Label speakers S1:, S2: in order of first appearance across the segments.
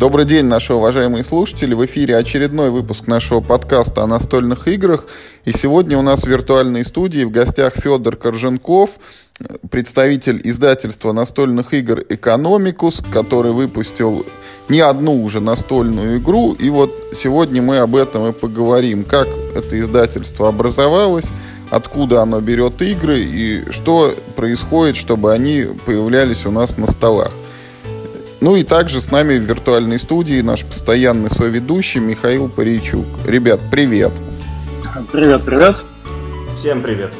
S1: Добрый день, наши уважаемые слушатели. В эфире очередной выпуск нашего подкаста о настольных играх. И сегодня у нас в виртуальной студии в гостях Федор Корженков, представитель издательства настольных игр «Экономикус», который выпустил не одну уже настольную игру. И вот сегодня мы об этом и поговорим. Как это издательство образовалось, откуда оно берет игры и что происходит, чтобы они появлялись у нас на столах. Ну и также с нами в виртуальной студии наш постоянный соведущий Михаил Паричук. Ребят, привет!
S2: Привет, привет!
S3: Всем привет!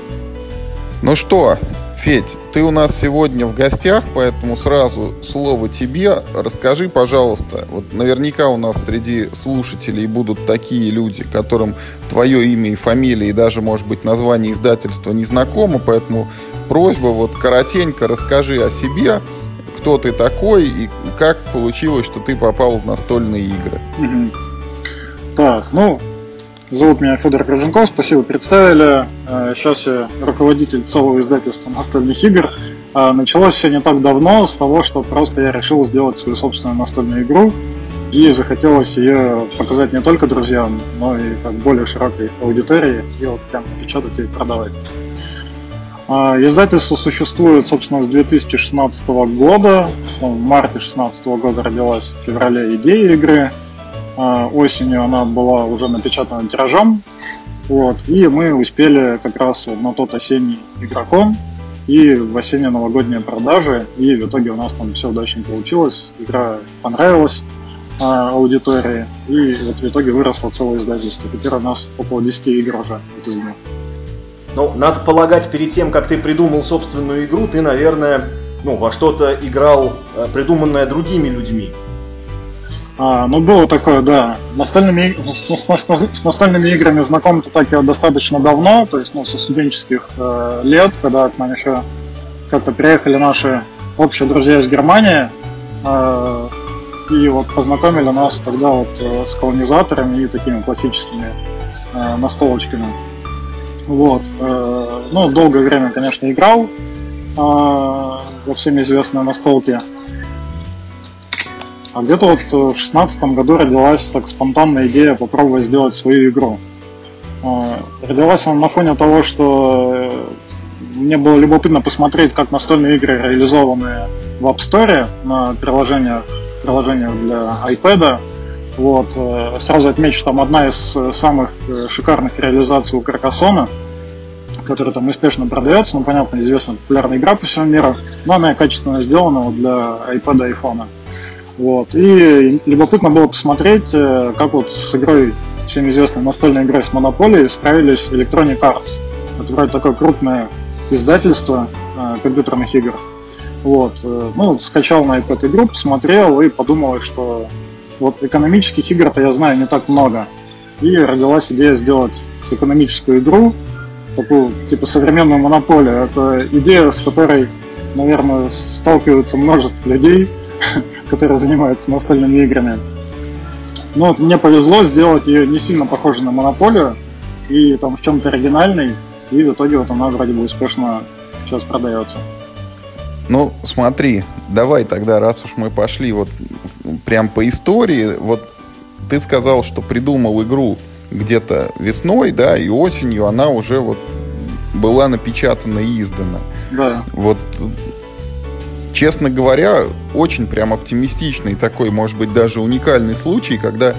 S1: Ну что, Федь, ты у нас сегодня в гостях, поэтому сразу слово тебе. Расскажи, пожалуйста, вот наверняка у нас среди слушателей будут такие люди, которым твое имя и фамилия, и даже, может быть, название издательства не знакомы, поэтому просьба вот коротенько расскажи о себе, кто ты такой и как получилось, что ты попал в настольные игры.
S2: Так, ну, зовут меня Федор Крыженков, спасибо, представили. Сейчас э, я руководитель целого издательства настольных игр. А, началось все не так давно с того, что просто я решил сделать свою собственную настольную игру. И захотелось ее показать не только друзьям, но и так более широкой аудитории. И вот прям напечатать и продавать. А, издательство существует, собственно, с 2016 года. В марте 2016 года родилась в феврале идея игры. А, осенью она была уже напечатана тиражом. Вот. И мы успели как раз вот на тот осенний игрокон и в осенне-новогодние продажи. И в итоге у нас там все удачно получилось. Игра понравилась а, аудитории. И вот в итоге выросло целое издательство. Теперь у нас около 10 игр уже вот из них.
S3: Ну, надо полагать, перед тем, как ты придумал собственную игру, ты, наверное, ну, во что-то играл, э, придуманное другими людьми.
S2: А, ну, было такое, да. Настольными, с, с, с настольными играми знаком то так я достаточно давно, то есть, ну, со студенческих э, лет, когда к нам еще как-то приехали наши общие друзья из Германии, э, и вот познакомили нас тогда вот э, с колонизаторами и такими классическими э, настолочками. Вот. Э, ну, долгое время, конечно, играл э, во всем известной настолке. А где-то вот в шестнадцатом году родилась так спонтанная идея попробовать сделать свою игру. Э, родилась она на фоне того, что мне было любопытно посмотреть, как настольные игры реализованы в App Store на приложениях, приложениях для iPad. Вот. Сразу отмечу, там одна из самых шикарных реализаций у Каркасона – которая там успешно продается, ну, понятно, известная популярная игра по всему миру, но она качественно сделана для iPad и iPhone. Вот. И любопытно было посмотреть, э, как вот с игрой, всем известной настольной игрой с Monopoly справились Electronic Arts. Это вроде такое крупное издательство э, компьютерных игр. Вот. Э, ну, скачал на iPad игру, посмотрел и подумал, что вот экономических игр-то я знаю не так много. И родилась идея сделать экономическую игру, такую типа современную монополию. Это идея, с которой, наверное, сталкиваются множество людей, которые занимаются настольными играми. Но вот мне повезло сделать ее не сильно похожей на монополию и там в чем-то оригинальной, и в итоге вот она вроде бы успешно сейчас продается.
S1: Ну, смотри, давай тогда, раз уж мы пошли вот прям по истории, вот ты сказал, что придумал игру где-то весной, да, и осенью она уже вот была напечатана и издана.
S2: Да.
S1: Вот, честно говоря, очень прям оптимистичный такой, может быть, даже уникальный случай, когда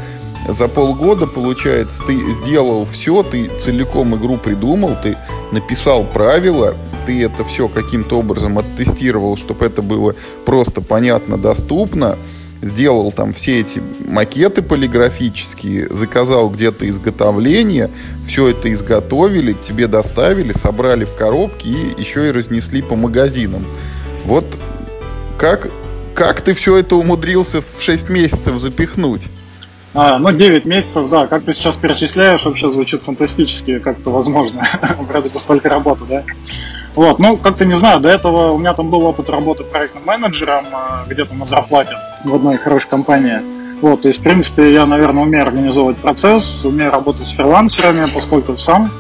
S1: за полгода, получается, ты сделал все, ты целиком игру придумал, ты написал правила, ты это все каким-то образом оттестировал, чтобы это было просто понятно, доступно, сделал там все эти макеты полиграфические, заказал где-то изготовление, все это изготовили, тебе доставили, собрали в коробки и еще и разнесли по магазинам. Вот как, как ты все это умудрился в 6 месяцев запихнуть?
S2: А, ну, 9 месяцев, да. Как ты сейчас перечисляешь, вообще звучит фантастически, как это возможно. Вроде бы столько работы, да? Вот, ну, как-то не знаю, до этого у меня там был опыт работы проектным менеджером а, где-то на зарплате в одной хорошей компании. Вот, то есть, в принципе, я, наверное, умею организовывать процесс, умею работать с фрилансерами, поскольку сам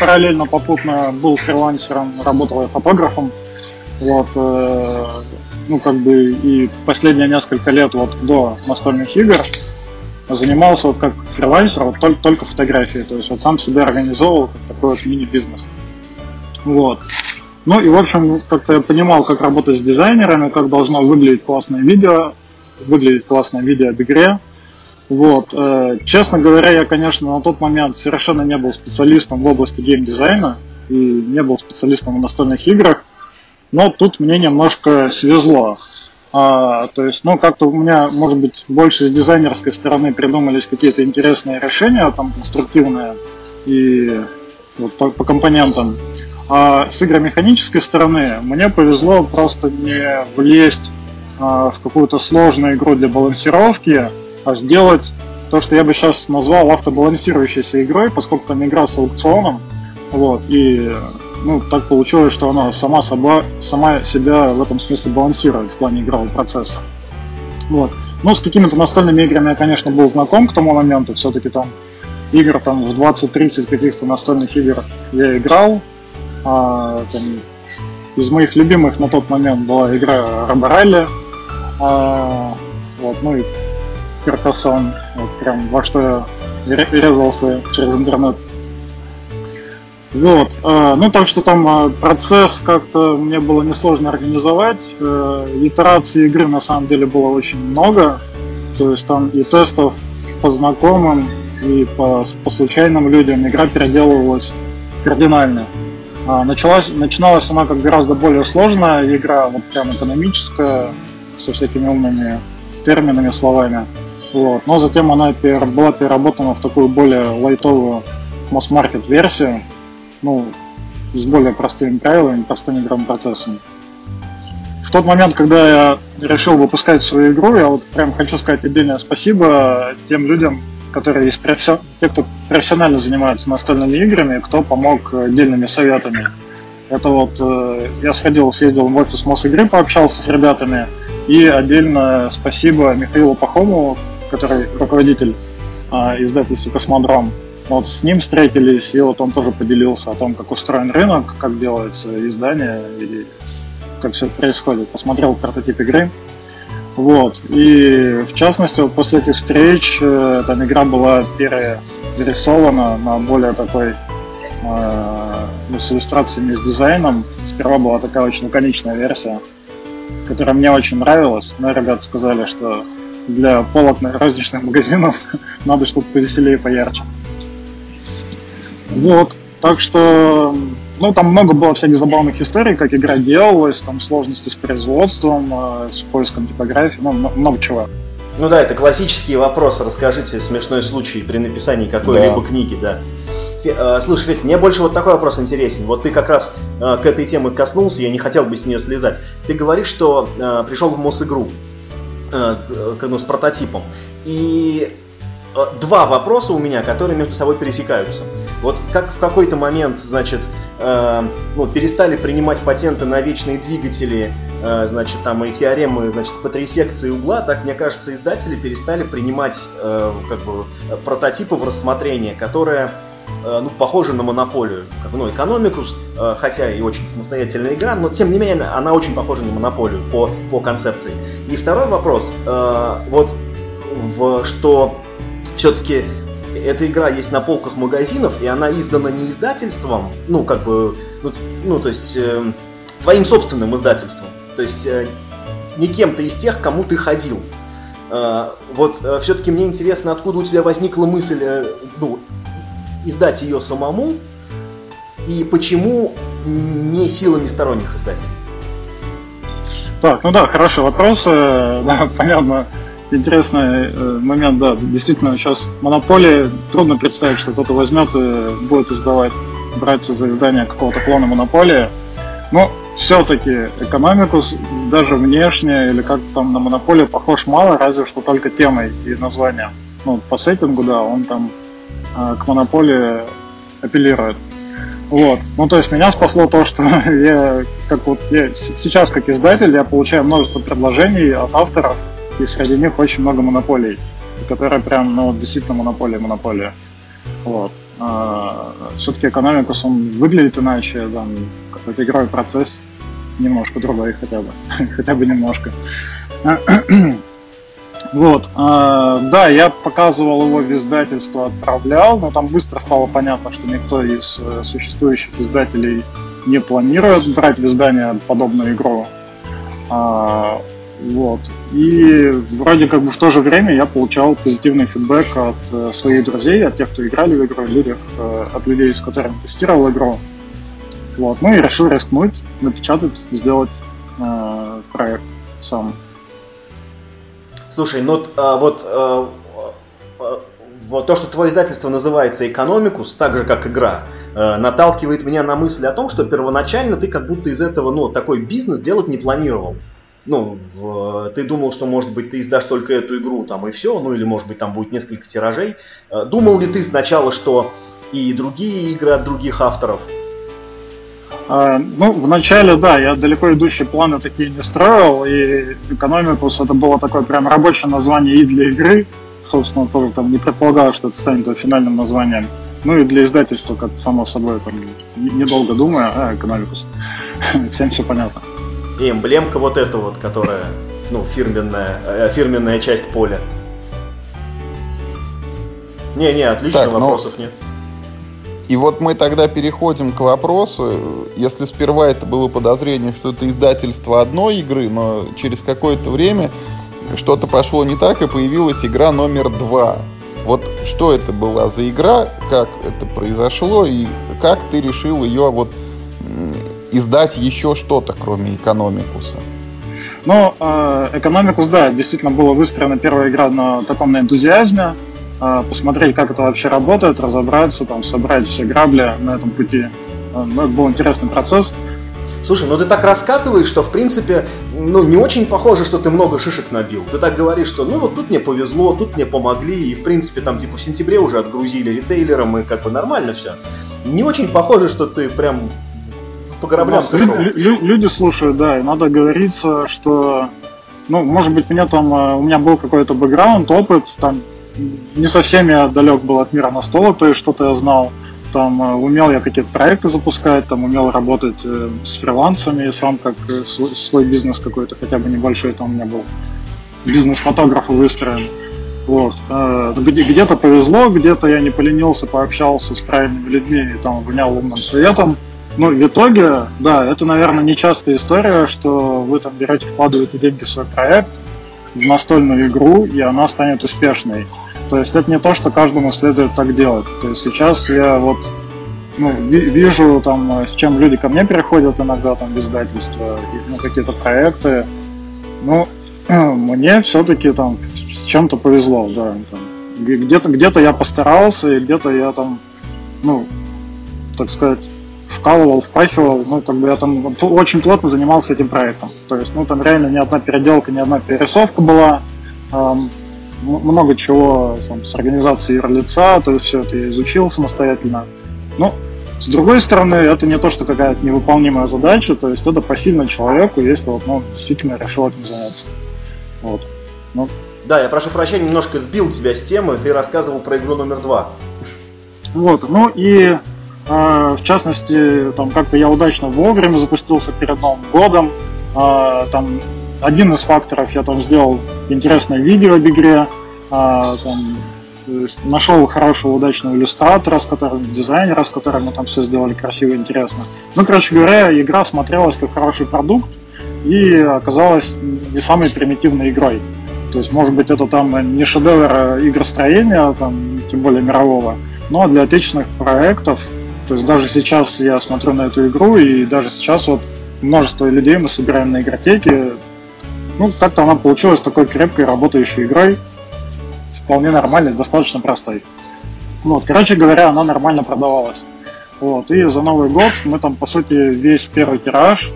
S2: параллельно, попутно был фрилансером, работал я фотографом. Вот, э, ну, как бы и последние несколько лет вот до настольных игр занимался вот как фрилансер, вот только, только фотографией, то есть вот сам себя организовывал как такой вот мини-бизнес. Вот. Ну и, в общем, как-то я понимал, как работать с дизайнерами, как должно выглядеть классное видео, выглядеть классное видео об игре. Вот. Э, честно говоря, я, конечно, на тот момент совершенно не был специалистом в области геймдизайна и не был специалистом в настольных играх, но тут мне немножко свезло. А, то есть, ну, как-то у меня, может быть, больше с дизайнерской стороны придумались какие-то интересные решения, там, конструктивные и вот по, по компонентам. А с игромеханической стороны мне повезло просто не влезть а, в какую-то сложную игру для балансировки, а сделать то, что я бы сейчас назвал автобалансирующейся игрой, поскольку там игра с аукционом. Вот, и ну, так получилось, что она сама, соба, сама себя в этом смысле балансирует в плане игрового процесса. Вот. Ну, с какими-то настольными играми я, конечно, был знаком к тому моменту. Все-таки там игр там в 20-30 каких-то настольных игр я играл. А, там, из моих любимых на тот момент была игра Роборалли. А, вот, ну и Каркасон. Вот прям во что я резался через интернет. Вот, э, ну так что там э, процесс как-то мне было несложно организовать. Э, итераций игры на самом деле было очень много. То есть там и тестов по знакомым, и по, по случайным людям игра переделывалась кардинально. А, началась, начиналась она как гораздо более сложная игра, вот прям экономическая, со всякими умными терминами, словами. Вот. Но затем она была переработана в такую более лайтовую масс-маркет версию, ну, с более простыми правилами, простым игровым процессом. В тот момент, когда я решил выпускать свою игру, я вот прям хочу сказать отдельное спасибо тем людям, которые из профессион... те, кто профессионально занимается настольными играми, кто помог отдельными советами. Это вот э, я сходил, съездил в офис Мосигры, пообщался с ребятами, и отдельно спасибо Михаилу Пахомову, который руководитель э, издательства Космодром. Вот с ним встретились, и вот он тоже поделился о том, как устроен рынок, как делается издание и как все происходит. Посмотрел прототип игры. Вот. И в частности, после этих встреч э, там игра была перерисована на более такой э, ну, с иллюстрациями, с дизайном. Сперва была такая очень лаконичная версия, которая мне очень нравилась. Но ребята сказали, что для полок на розничных магазинов надо что-то повеселее, поярче. Вот, так что, ну, там много было всяких забавных историй, как игра делалась, там сложности с производством, э, с поиском типографии, ну, много чего.
S3: Ну да, это классический вопрос. Расскажите смешной случай при написании какой-либо да. книги, да. Э, слушай, Федь, мне больше вот такой вопрос интересен. Вот ты как раз э, к этой теме коснулся, я не хотел бы с нее слезать. Ты говоришь, что э, пришел в Мосигру э, ну, с прототипом. И э, два вопроса у меня, которые между собой пересекаются. Вот как в какой-то момент, значит, э, ну, перестали принимать патенты на вечные двигатели, э, значит, там и теоремы, значит, по три секции угла, так, мне кажется, издатели перестали принимать, э, как бы, прототипы в рассмотрение, которые э, ну, похожи на монополию. Как, ну, Экономикус, э, хотя и очень самостоятельная игра, но тем не менее она очень похожа на монополию по, по концепции. И второй вопрос, э, вот в, что все-таки эта игра есть на полках магазинов, и она издана не издательством, ну, как бы, ну, ну то есть, э, твоим собственным издательством. То есть, э, не кем-то из тех, кому ты ходил. Э, вот, э, все-таки мне интересно, откуда у тебя возникла мысль, э, ну, издать ее самому, и почему не силами сторонних издателей?
S2: Так, ну да, хороший вопрос. Э, да, понятно, интересный э, момент, да, действительно, сейчас монополии, трудно представить, что кто-то возьмет и будет издавать, браться за издание какого-то клона монополии. Но все-таки экономику даже внешне или как-то там на монополию похож мало, разве что только тема и название. Ну, по сеттингу, да, он там э, к монополии апеллирует. Вот. Ну, то есть меня спасло то, что я, как вот, я сейчас как издатель, я получаю множество предложений от авторов, и среди них очень много монополий, которые прям, ну, действительно монополия, монополия. Вот. А, все-таки экономикус, он выглядит иначе, там, какой-то игровой процесс немножко другой хотя бы, хотя бы немножко. Вот, э, да, я показывал его в издательство, отправлял, но там быстро стало понятно, что никто из э, существующих издателей не планирует брать в издание подобную игру. А, вот. И вроде как бы в то же время я получал позитивный фидбэк от э, своих друзей, от тех, кто играли в игру, людях, э, от людей, с которыми тестировал игру. Вот. Ну и решил рискнуть, напечатать, сделать э, проект сам.
S3: Слушай, ну а, вот, а, вот то, что твое издательство называется «Экономикус», так же как игра, наталкивает меня на мысль о том, что первоначально ты как будто из этого ну, такой бизнес делать не планировал ну, в, ты думал, что, может быть, ты издашь только эту игру, там, и все, ну, или, может быть, там будет несколько тиражей. Э, думал ли ты сначала, что и другие игры от других авторов?
S2: А, ну, вначале, да, я далеко идущие планы такие не строил, и Economicus это было такое прям рабочее название и для игры, собственно, тоже там не предполагал, что это станет финальным названием. Ну и для издательства, как само собой, там, недолго думая, а, Economicus. Всем все понятно
S3: и эмблемка вот эта вот, которая, ну, фирменная, э, фирменная часть поля. Не-не, отлично, так, ну, вопросов ну, нет.
S1: И вот мы тогда переходим к вопросу, если сперва это было подозрение, что это издательство одной игры, но через какое-то время что-то пошло не так, и появилась игра номер два. Вот что это была за игра, как это произошло, и как ты решил ее вот издать еще что-то, кроме экономикуса?
S2: Ну, э, экономикус, да, действительно была выстроена первая игра на таком на энтузиазме, э, посмотреть, как это вообще работает, разобраться, там, собрать все грабли на этом пути. Э, ну, это был интересный процесс.
S3: Слушай, ну ты так рассказываешь, что в принципе, ну не очень похоже, что ты много шишек набил. Ты так говоришь, что ну вот тут мне повезло, тут мне помогли, и в принципе там типа в сентябре уже отгрузили ритейлерам, и как бы нормально все. Не очень похоже, что ты прям по кораблям ты
S2: лю- люди слушают, да, и надо говориться, что, ну, может быть, мне там, э, у меня был какой-то бэкграунд, опыт, там, не совсем я далек был от мира на стол, то есть что-то я знал, там, э, умел я какие-то проекты запускать, там, умел работать э, с фрилансами, сам как свой, свой бизнес какой-то, хотя бы небольшой там у меня был, бизнес-фотографа выстроен. Вот. Где-то повезло, где-то я не поленился, пообщался с правильными людьми и там внял умным советом. Ну, в итоге, да, это, наверное, нечастая история, что вы там берете, вкладываете деньги в свой проект, в настольную игру, и она станет успешной. То есть это не то, что каждому следует так делать. То есть сейчас я вот ну, вижу там, с чем люди ко мне переходят иногда там в издательство, ну, какие-то проекты. Ну, мне все-таки там с чем-то повезло, да. Где-то где я постарался, и где-то я там, ну, так сказать, вкалывал, впахивал, ну, как бы я там очень плотно занимался этим проектом. То есть, ну, там реально ни одна переделка, ни одна перерисовка была, эм, много чего там, с организацией юрлица, то есть все это я изучил самостоятельно. Ну, с другой стороны, это не то, что какая-то невыполнимая задача, то есть это посильно человеку, если вот, ну, действительно решил этим заняться. Вот.
S3: Ну. Да, я прошу прощения, немножко сбил тебя с темы, ты рассказывал про игру номер два.
S2: Вот, ну и в частности, там как-то я удачно вовремя запустился перед Новым годом. А, там один из факторов я там сделал интересное видео об игре. А, там, нашел хорошего, удачного иллюстратора, с которым, дизайнера, с которым мы там все сделали красиво интересно. Ну, короче говоря, игра смотрелась как хороший продукт и оказалась не самой примитивной игрой. То есть, может быть, это там не шедевр игростроения, там, тем более мирового, но для отечественных проектов то есть даже сейчас я смотрю на эту игру, и даже сейчас вот множество людей мы собираем на игротеке. Ну, как-то она получилась такой крепкой, работающей игрой. Вполне нормальной, достаточно простой. Вот, короче говоря, она нормально продавалась. Вот, и за Новый год мы там, по сути, весь первый тираж,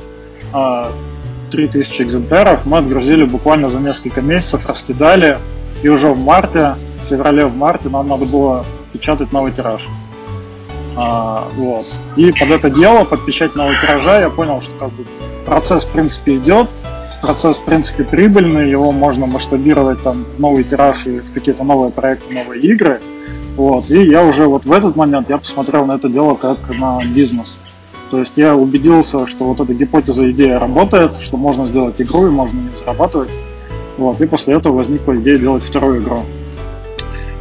S2: 3000 а, экземпляров, мы отгрузили буквально за несколько месяцев, раскидали, и уже в марте, в феврале, в марте нам надо было печатать новый тираж. А, вот. И под это дело, под печать нового тиража, я понял, что как бы процесс, в принципе, идет, процесс, в принципе, прибыльный, его можно масштабировать там в новый тираж и в какие-то новые проекты, новые игры. Вот. И я уже вот в этот момент я посмотрел на это дело как на бизнес. То есть я убедился, что вот эта гипотеза, идея работает, что можно сделать игру и можно ее зарабатывать. Вот, и после этого возникла идея делать вторую игру.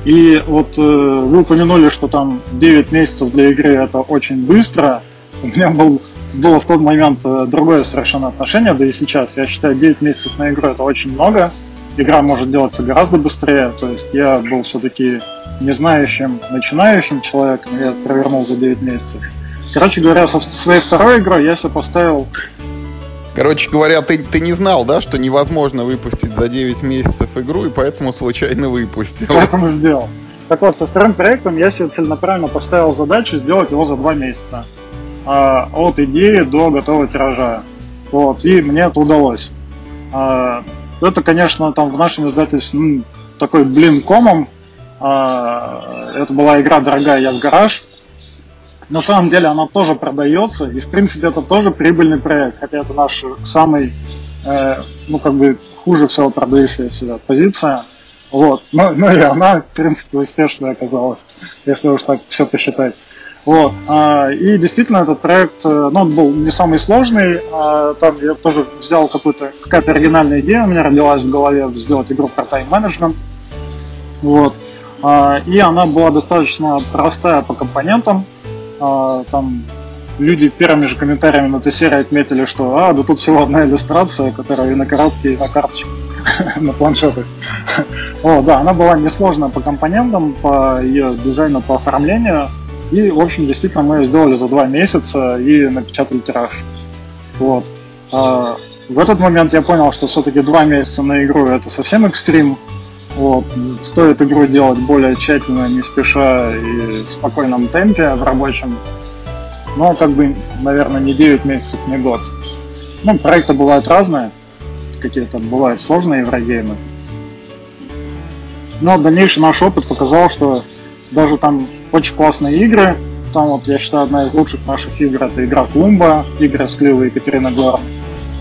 S2: И вот э, вы упомянули, что там 9 месяцев для игры это очень быстро. У меня был, было в тот момент э, другое совершенно отношение, да и сейчас. Я считаю, 9 месяцев на игру это очень много. Игра может делаться гораздо быстрее. То есть я был все-таки не знающим, начинающим человеком, я провернул за 9 месяцев. Короче говоря, со своей второй игрой я себе поставил
S1: Короче говоря, ты, ты не знал, да, что невозможно выпустить за 9 месяцев игру, и поэтому случайно выпустил.
S2: Поэтому сделал. Так вот, со вторым проектом я себе целенаправленно поставил задачу сделать его за 2 месяца. А, от идеи до готового тиража. Вот, и мне это удалось. А, это, конечно, там в нашем издательстве ну, такой блин комом. А, это была игра дорогая, я в гараж на самом деле она тоже продается, и в принципе это тоже прибыльный проект, хотя это наш самый, э, ну как бы хуже всего продающаяся позиция. Вот. Но, но и она, в принципе, успешная оказалась, если уж так все посчитать. Вот. А, и действительно этот проект, э, ну, он был не самый сложный. А, там я тоже взял какую-то, какая-то оригинальная идея у меня родилась в голове сделать игру про тайм-менеджмент. Вот. А, и она была достаточно простая по компонентам а, там люди первыми же комментариями на серии отметили, что а, да тут всего одна иллюстрация, которая и на коробке, и на карточке, на планшетах. О, да, она была несложная по компонентам, по ее дизайну, по оформлению. И, в общем, действительно, мы ее сделали за два месяца и напечатали тираж. Вот. А, в этот момент я понял, что все-таки два месяца на игру это совсем экстрим. Вот. Стоит игру делать более тщательно, не спеша и в спокойном темпе, в рабочем. Но как бы, наверное, не 9 месяцев, не год. Ну, проекты бывают разные. Какие-то бывают сложные еврогеймы. Но дальнейший наш опыт показал, что даже там очень классные игры, там вот, я считаю, одна из лучших наших игр это игра Клумба, игры с Кливой Екатерина Горн.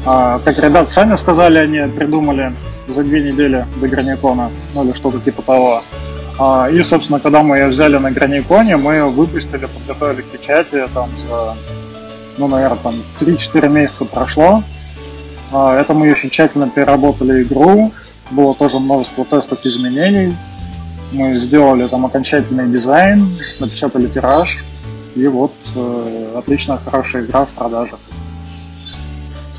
S2: А, как ребят сами сказали, они придумали за две недели до Граникона, ну или что-то типа того. А, и, собственно, когда мы ее взяли на Граниконе, мы выпустили, подготовили к печати, там, за, ну, наверное, там 3-4 месяца прошло. А, это мы очень тщательно переработали игру, было тоже множество тестов изменений. Мы сделали там окончательный дизайн, напечатали тираж, и вот э, отличная, хорошая игра в продажах.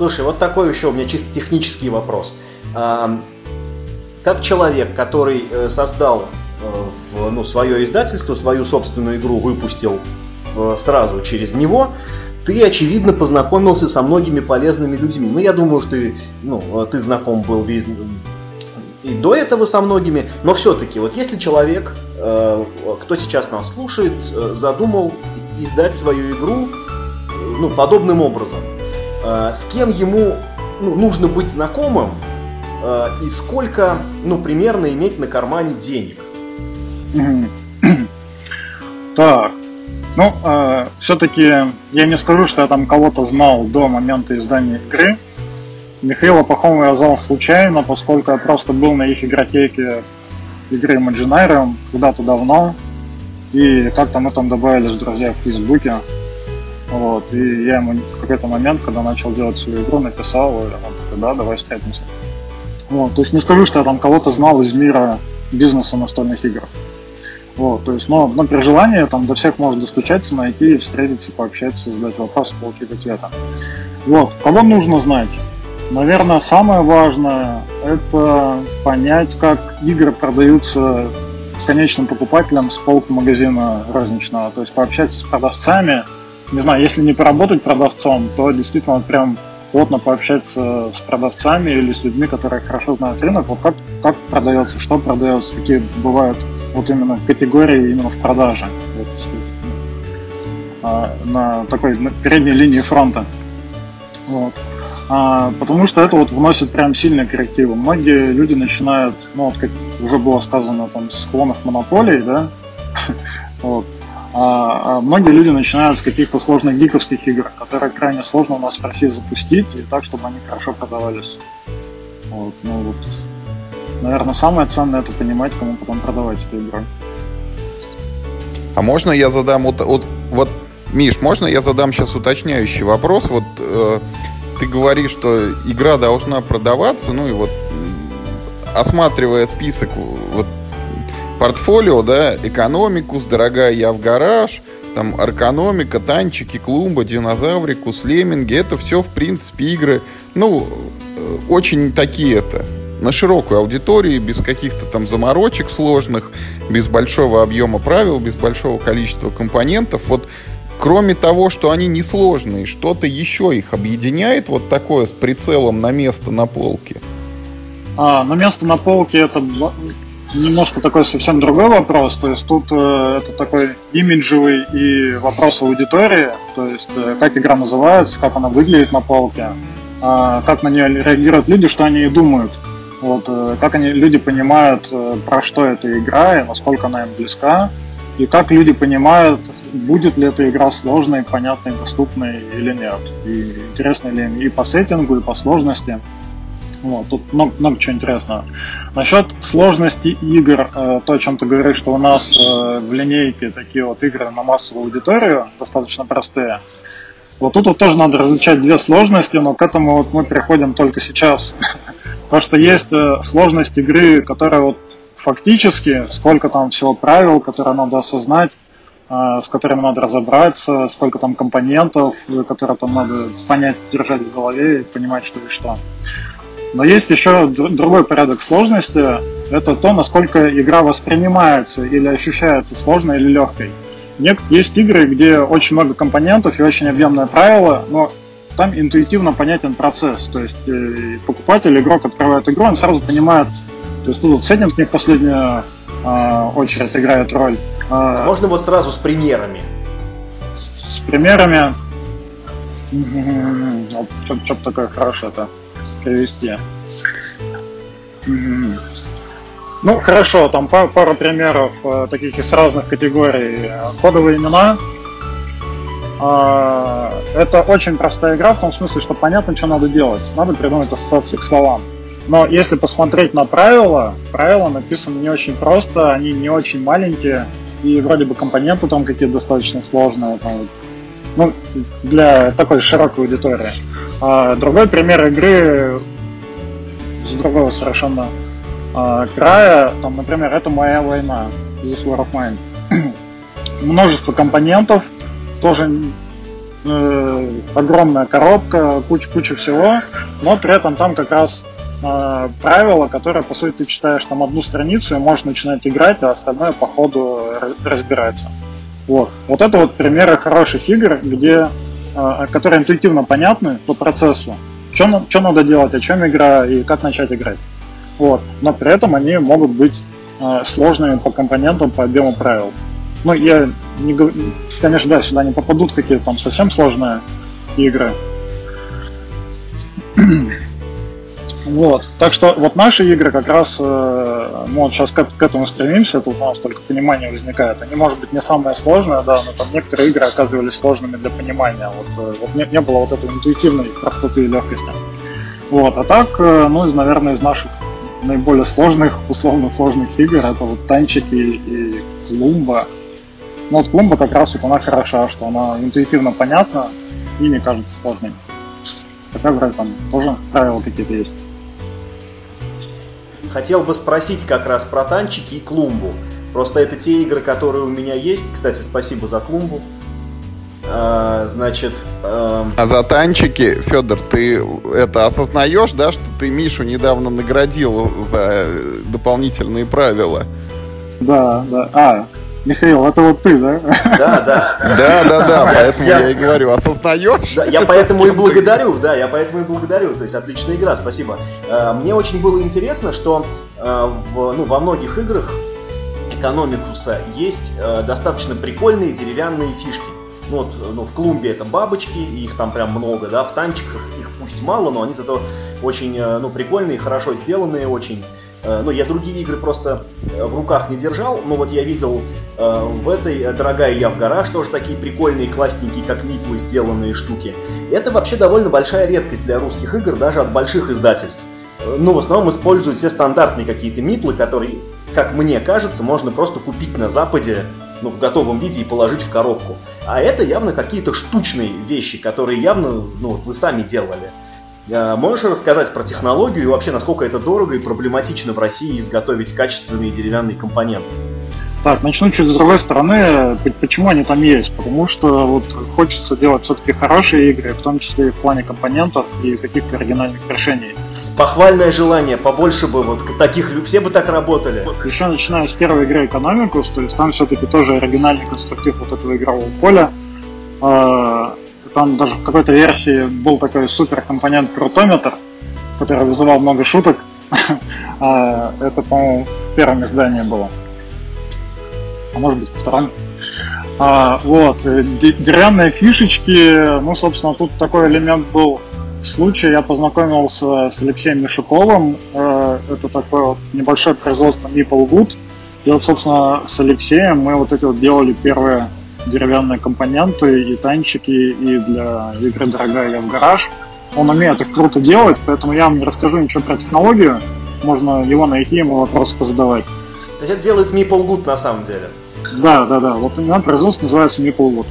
S3: Слушай, вот такой еще у меня чисто технический вопрос. Как человек, который э, создал э, ну, свое издательство, свою собственную игру выпустил э, сразу через него, ты, очевидно, познакомился со многими полезными людьми. Ну, я думаю, что ты, ну, ты знаком был и до этого со многими, но все-таки, вот если человек, кто сейчас нас слушает, задумал издать свою игру ну, подобным образом, Э, с кем ему ну, нужно быть знакомым э, и сколько, ну, примерно иметь на кармане денег.
S2: Так, ну, э, все-таки я не скажу, что я там кого-то знал до момента издания игры. Михаила Пахомова я знал случайно, поскольку я просто был на их игротеке игры Imaginarium когда-то давно. И как-то мы там добавились друзья в Фейсбуке. Вот, и я ему какой-то момент, когда начал делать свою игру, написал, и он такой, да, давай встретимся. Вот, то есть не скажу, что я там кого-то знал из мира бизнеса настольных игр. Вот, то есть, но, но при желании там до всех может достучаться, найти, встретиться, пообщаться, задать вопрос, получить ответа. Вот, кого нужно знать? Наверное, самое важное – это понять, как игры продаются конечным покупателям с полки магазина розничного. То есть пообщаться с продавцами – не знаю, если не поработать продавцом, то действительно прям плотно пообщаться с продавцами или с людьми, которые хорошо знают рынок, вот как, как продается, что продается, какие бывают вот именно категории именно в продаже. Вот, а, на такой на передней линии фронта. Вот. А, потому что это вот вносит прям сильные коррективы. Многие люди начинают, ну вот как уже было сказано, там, с склонов монополий, да, вот, многие люди начинают с каких-то сложных гиковских игр, которые крайне сложно у нас в России запустить, и так, чтобы они хорошо продавались. Вот, ну вот, наверное, самое ценное это понимать, кому потом продавать эту игру.
S1: А можно я задам вот, вот, вот Миш, можно я задам сейчас уточняющий вопрос? Вот э, ты говоришь, что игра должна продаваться, ну и вот осматривая список вот, портфолио, да, экономикус, дорогая я в гараж, там аркономика, танчики, клумба, динозаврикус, лемминги, это все, в принципе, игры, ну, э, очень такие это, на широкую аудиторию, без каких-то там заморочек сложных, без большого объема правил, без большого количества компонентов. Вот кроме того, что они несложные, что-то еще их объединяет вот такое с прицелом на место на полке?
S2: А, на место на полке это немножко такой совсем другой вопрос. То есть тут э, это такой имиджевый и вопрос аудитории. То есть э, как игра называется, как она выглядит на полке, э, как на нее реагируют люди, что они думают. Вот, э, как они, люди понимают, э, про что эта игра и насколько она им близка. И как люди понимают, будет ли эта игра сложной, понятной, доступной или нет. И интересно ли им и по сеттингу, и по сложности. Вот, тут много, много чего интересного. Насчет сложности игр, э, то, о чем ты говоришь, что у нас э, в линейке такие вот игры на массовую аудиторию достаточно простые. Вот тут вот тоже надо различать две сложности, но к этому вот мы приходим только сейчас. То, что есть э, сложность игры, которая вот фактически, сколько там всего правил, которые надо осознать, с которыми надо разобраться, сколько там компонентов, которые там надо понять, держать в голове и понимать, что и что. Но есть еще другой порядок сложности. Это то, насколько игра воспринимается или ощущается сложной или легкой. Есть игры, где очень много компонентов и очень объемное правило, но там интуитивно понятен процесс. То есть э, покупатель, игрок открывает игру, он сразу понимает, то есть тут вот сеттинг не в последнюю э, очередь играет роль.
S3: А, Можно вот сразу с примерами.
S2: С примерами. Что-то такое хорошее-то привести. Ну, хорошо, там пар, пара примеров э, таких из разных категорий. Кодовые имена. Э, это очень простая игра в том смысле, что понятно, что надо делать. Надо придумать ассоциации к словам. Но если посмотреть на правила, правила написаны не очень просто, они не очень маленькие, и вроде бы компоненты там какие-то достаточно сложные. Там, ну, для такой широкой аудитории. А другой пример игры с другого совершенно а, края, там, например, это моя война, This War of Mine. Множество компонентов, тоже э, огромная коробка, куча, куча всего, но при этом там как раз э, правила, которые, по сути, ты читаешь там одну страницу и можешь начинать играть, а остальное по ходу разбирается. Вот. Вот это вот примеры хороших игр, где, э, которые интуитивно понятны по процессу, что, что надо делать, о чем игра и как начать играть. Вот. Но при этом они могут быть э, сложными по компонентам, по объему правил. Ну, я не конечно, да, сюда не попадут какие-то там совсем сложные игры. Вот. Так что вот наши игры как раз, э, мы вот сейчас к, к этому стремимся, тут у нас только понимание возникает. Они, может быть, не самые сложные, да, но там некоторые игры оказывались сложными для понимания. Вот, э, вот не, не было вот этой интуитивной простоты и легкости. Вот. А так, э, ну, из, наверное, из наших наиболее сложных, условно сложных игр, это вот танчики и клумба. Ну вот клумба как раз вот она хороша, что она интуитивно понятна и не кажется сложной. Такая вроде там тоже правила какие-то есть.
S3: Хотел бы спросить как раз про танчики и клумбу. Просто это те игры, которые у меня есть. Кстати, спасибо за клумбу. А, значит...
S1: А... а за танчики, Федор, ты это осознаешь, да, что ты Мишу недавно наградил за дополнительные правила?
S2: Да, да. А, Михаил, это вот ты, да?
S3: Да, да.
S1: Да, да, да, поэтому я, и говорю, осознаешь?
S3: Да, я поэтому и благодарю, да, я поэтому и благодарю. То есть отличная игра, спасибо. Э, мне очень было интересно, что э, в, ну, во многих играх экономикуса есть э, достаточно прикольные деревянные фишки. Ну, вот, ну, в клумбе это бабочки, их там прям много, да, в танчиках их пусть мало, но они зато очень, ну, прикольные, хорошо сделанные, очень ну, я другие игры просто э, в руках не держал, но вот я видел э, в этой «Дорогая я в гараж» тоже такие прикольные, классненькие, как миплы сделанные штуки. Это вообще довольно большая редкость для русских игр, даже от больших издательств. Ну, в основном используют все стандартные какие-то миплы, которые, как мне кажется, можно просто купить на Западе ну, в готовом виде и положить в коробку. А это явно какие-то штучные вещи, которые явно ну, вы сами делали. Э, можешь рассказать про технологию и вообще, насколько это дорого и проблематично в России изготовить качественные деревянные компоненты?
S2: Так, начну чуть с другой стороны. Почему они там есть? Потому что вот хочется делать все-таки хорошие игры, в том числе и в плане компонентов и каких-то оригинальных решений.
S3: Похвальное желание, побольше бы вот таких, все бы так работали.
S2: Еще начиная с первой игры Экономикус, то есть там все-таки тоже оригинальный конструктив вот этого игрового поля. Там даже в какой-то версии был такой супер компонент крутометр, который вызывал много шуток. А, это, по-моему, в первом издании было а может быть, втором. А, вот, э, деревянные фишечки, ну, собственно, тут такой элемент был случай. Я познакомился с Алексеем Мишуковым, э, это такое вот небольшое производство Maple Wood. И вот, собственно, с Алексеем мы вот эти вот делали первые деревянные компоненты и танчики, и для игры «Дорогая я в гараж». Он умеет их круто делать, поэтому я вам не расскажу ничего про технологию. Можно его найти, ему вопросы позадавать.
S3: То есть это делает Maple Wood на самом деле?
S2: Да, да, да. Вот у него производство называется Миплвуд.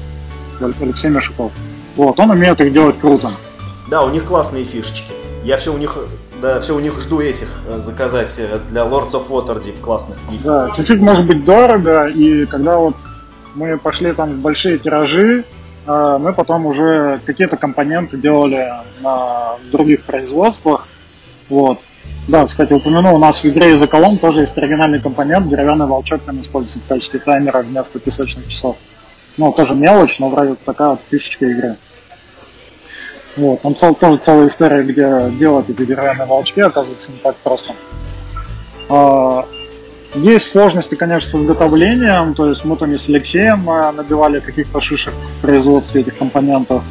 S2: Алексей Мешуков. Вот, он умеет их делать круто.
S3: Да, у них классные фишечки. Я все у них, да, все у них жду этих э, заказать э, для Lords of Waterdeep классных.
S2: Да, чуть-чуть может быть дорого, и когда вот мы пошли там в большие тиражи, э, мы потом уже какие-то компоненты делали на других производствах. Вот. Да, кстати, упомянул, у нас в игре из колонн тоже есть оригинальный компонент, деревянный волчок там используется в качестве таймера вместо песочных часов. Ну, тоже мелочь, но вроде такая вот фишечка игры. Вот, там цел, тоже целая история, где делать эти деревянные волчки, оказывается, не так просто. А, есть сложности, конечно, с изготовлением, то есть мы там с Алексеем а, набивали каких-то шишек в производстве этих компонентов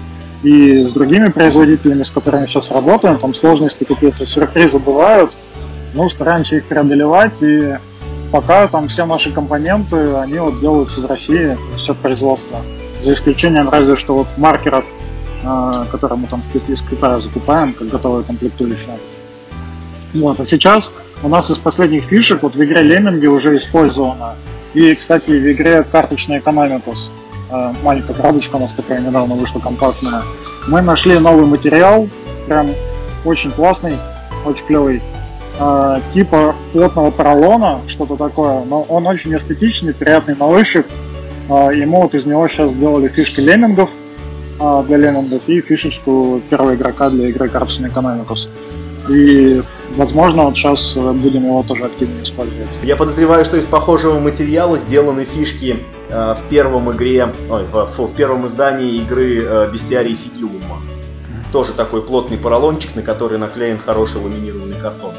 S2: и с другими производителями, с которыми сейчас работаем, там сложности какие-то, сюрпризы бывают, ну, стараемся их преодолевать, и пока там все наши компоненты, они вот делаются в России, все производство, за исключением разве что вот маркеров, э, которые мы там из Китая закупаем, как готовые комплектующие. Вот, а сейчас у нас из последних фишек, вот в игре Лемминги уже использовано, и, кстати, в игре карточная экономикус, Э, маленькая коробочка у нас такая недавно вышла компактная. Мы нашли новый материал, прям очень классный, очень клевый. Э, типа плотного поролона, что-то такое, но он очень эстетичный, приятный на ощупь. Э, мы вот из него сейчас сделали фишки леммингов для леммингов и фишечку первого игрока для игры Cards Economicus. И возможно, вот сейчас будем его тоже активно использовать.
S3: Я подозреваю, что из похожего материала сделаны фишки Э, в первом игре, ой, в, в первом издании игры э, Бестиарий Сигилума. Тоже такой плотный поролончик, на который наклеен хороший ламинированный картон.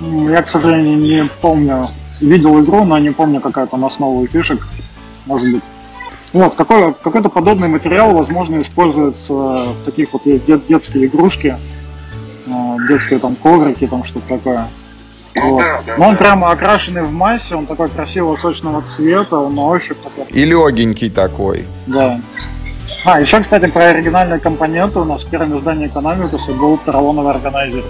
S2: Я, к сожалению, не помню. Видел игру, но не помню, какая там основа фишек. Может быть. Вот, какой, какой-то подобный материал, возможно, используется в таких вот есть дет, детские игрушки, э, детские там коврики, там что-то такое. Вот. Да, да, Но он да. прямо окрашенный в массе, он такой красивого сочного цвета, он на ощупь такой.
S1: И легенький такой.
S2: Да. А, еще, кстати, про оригинальные компоненты у нас в первом издании Экономикуса был поролоновый органайзер.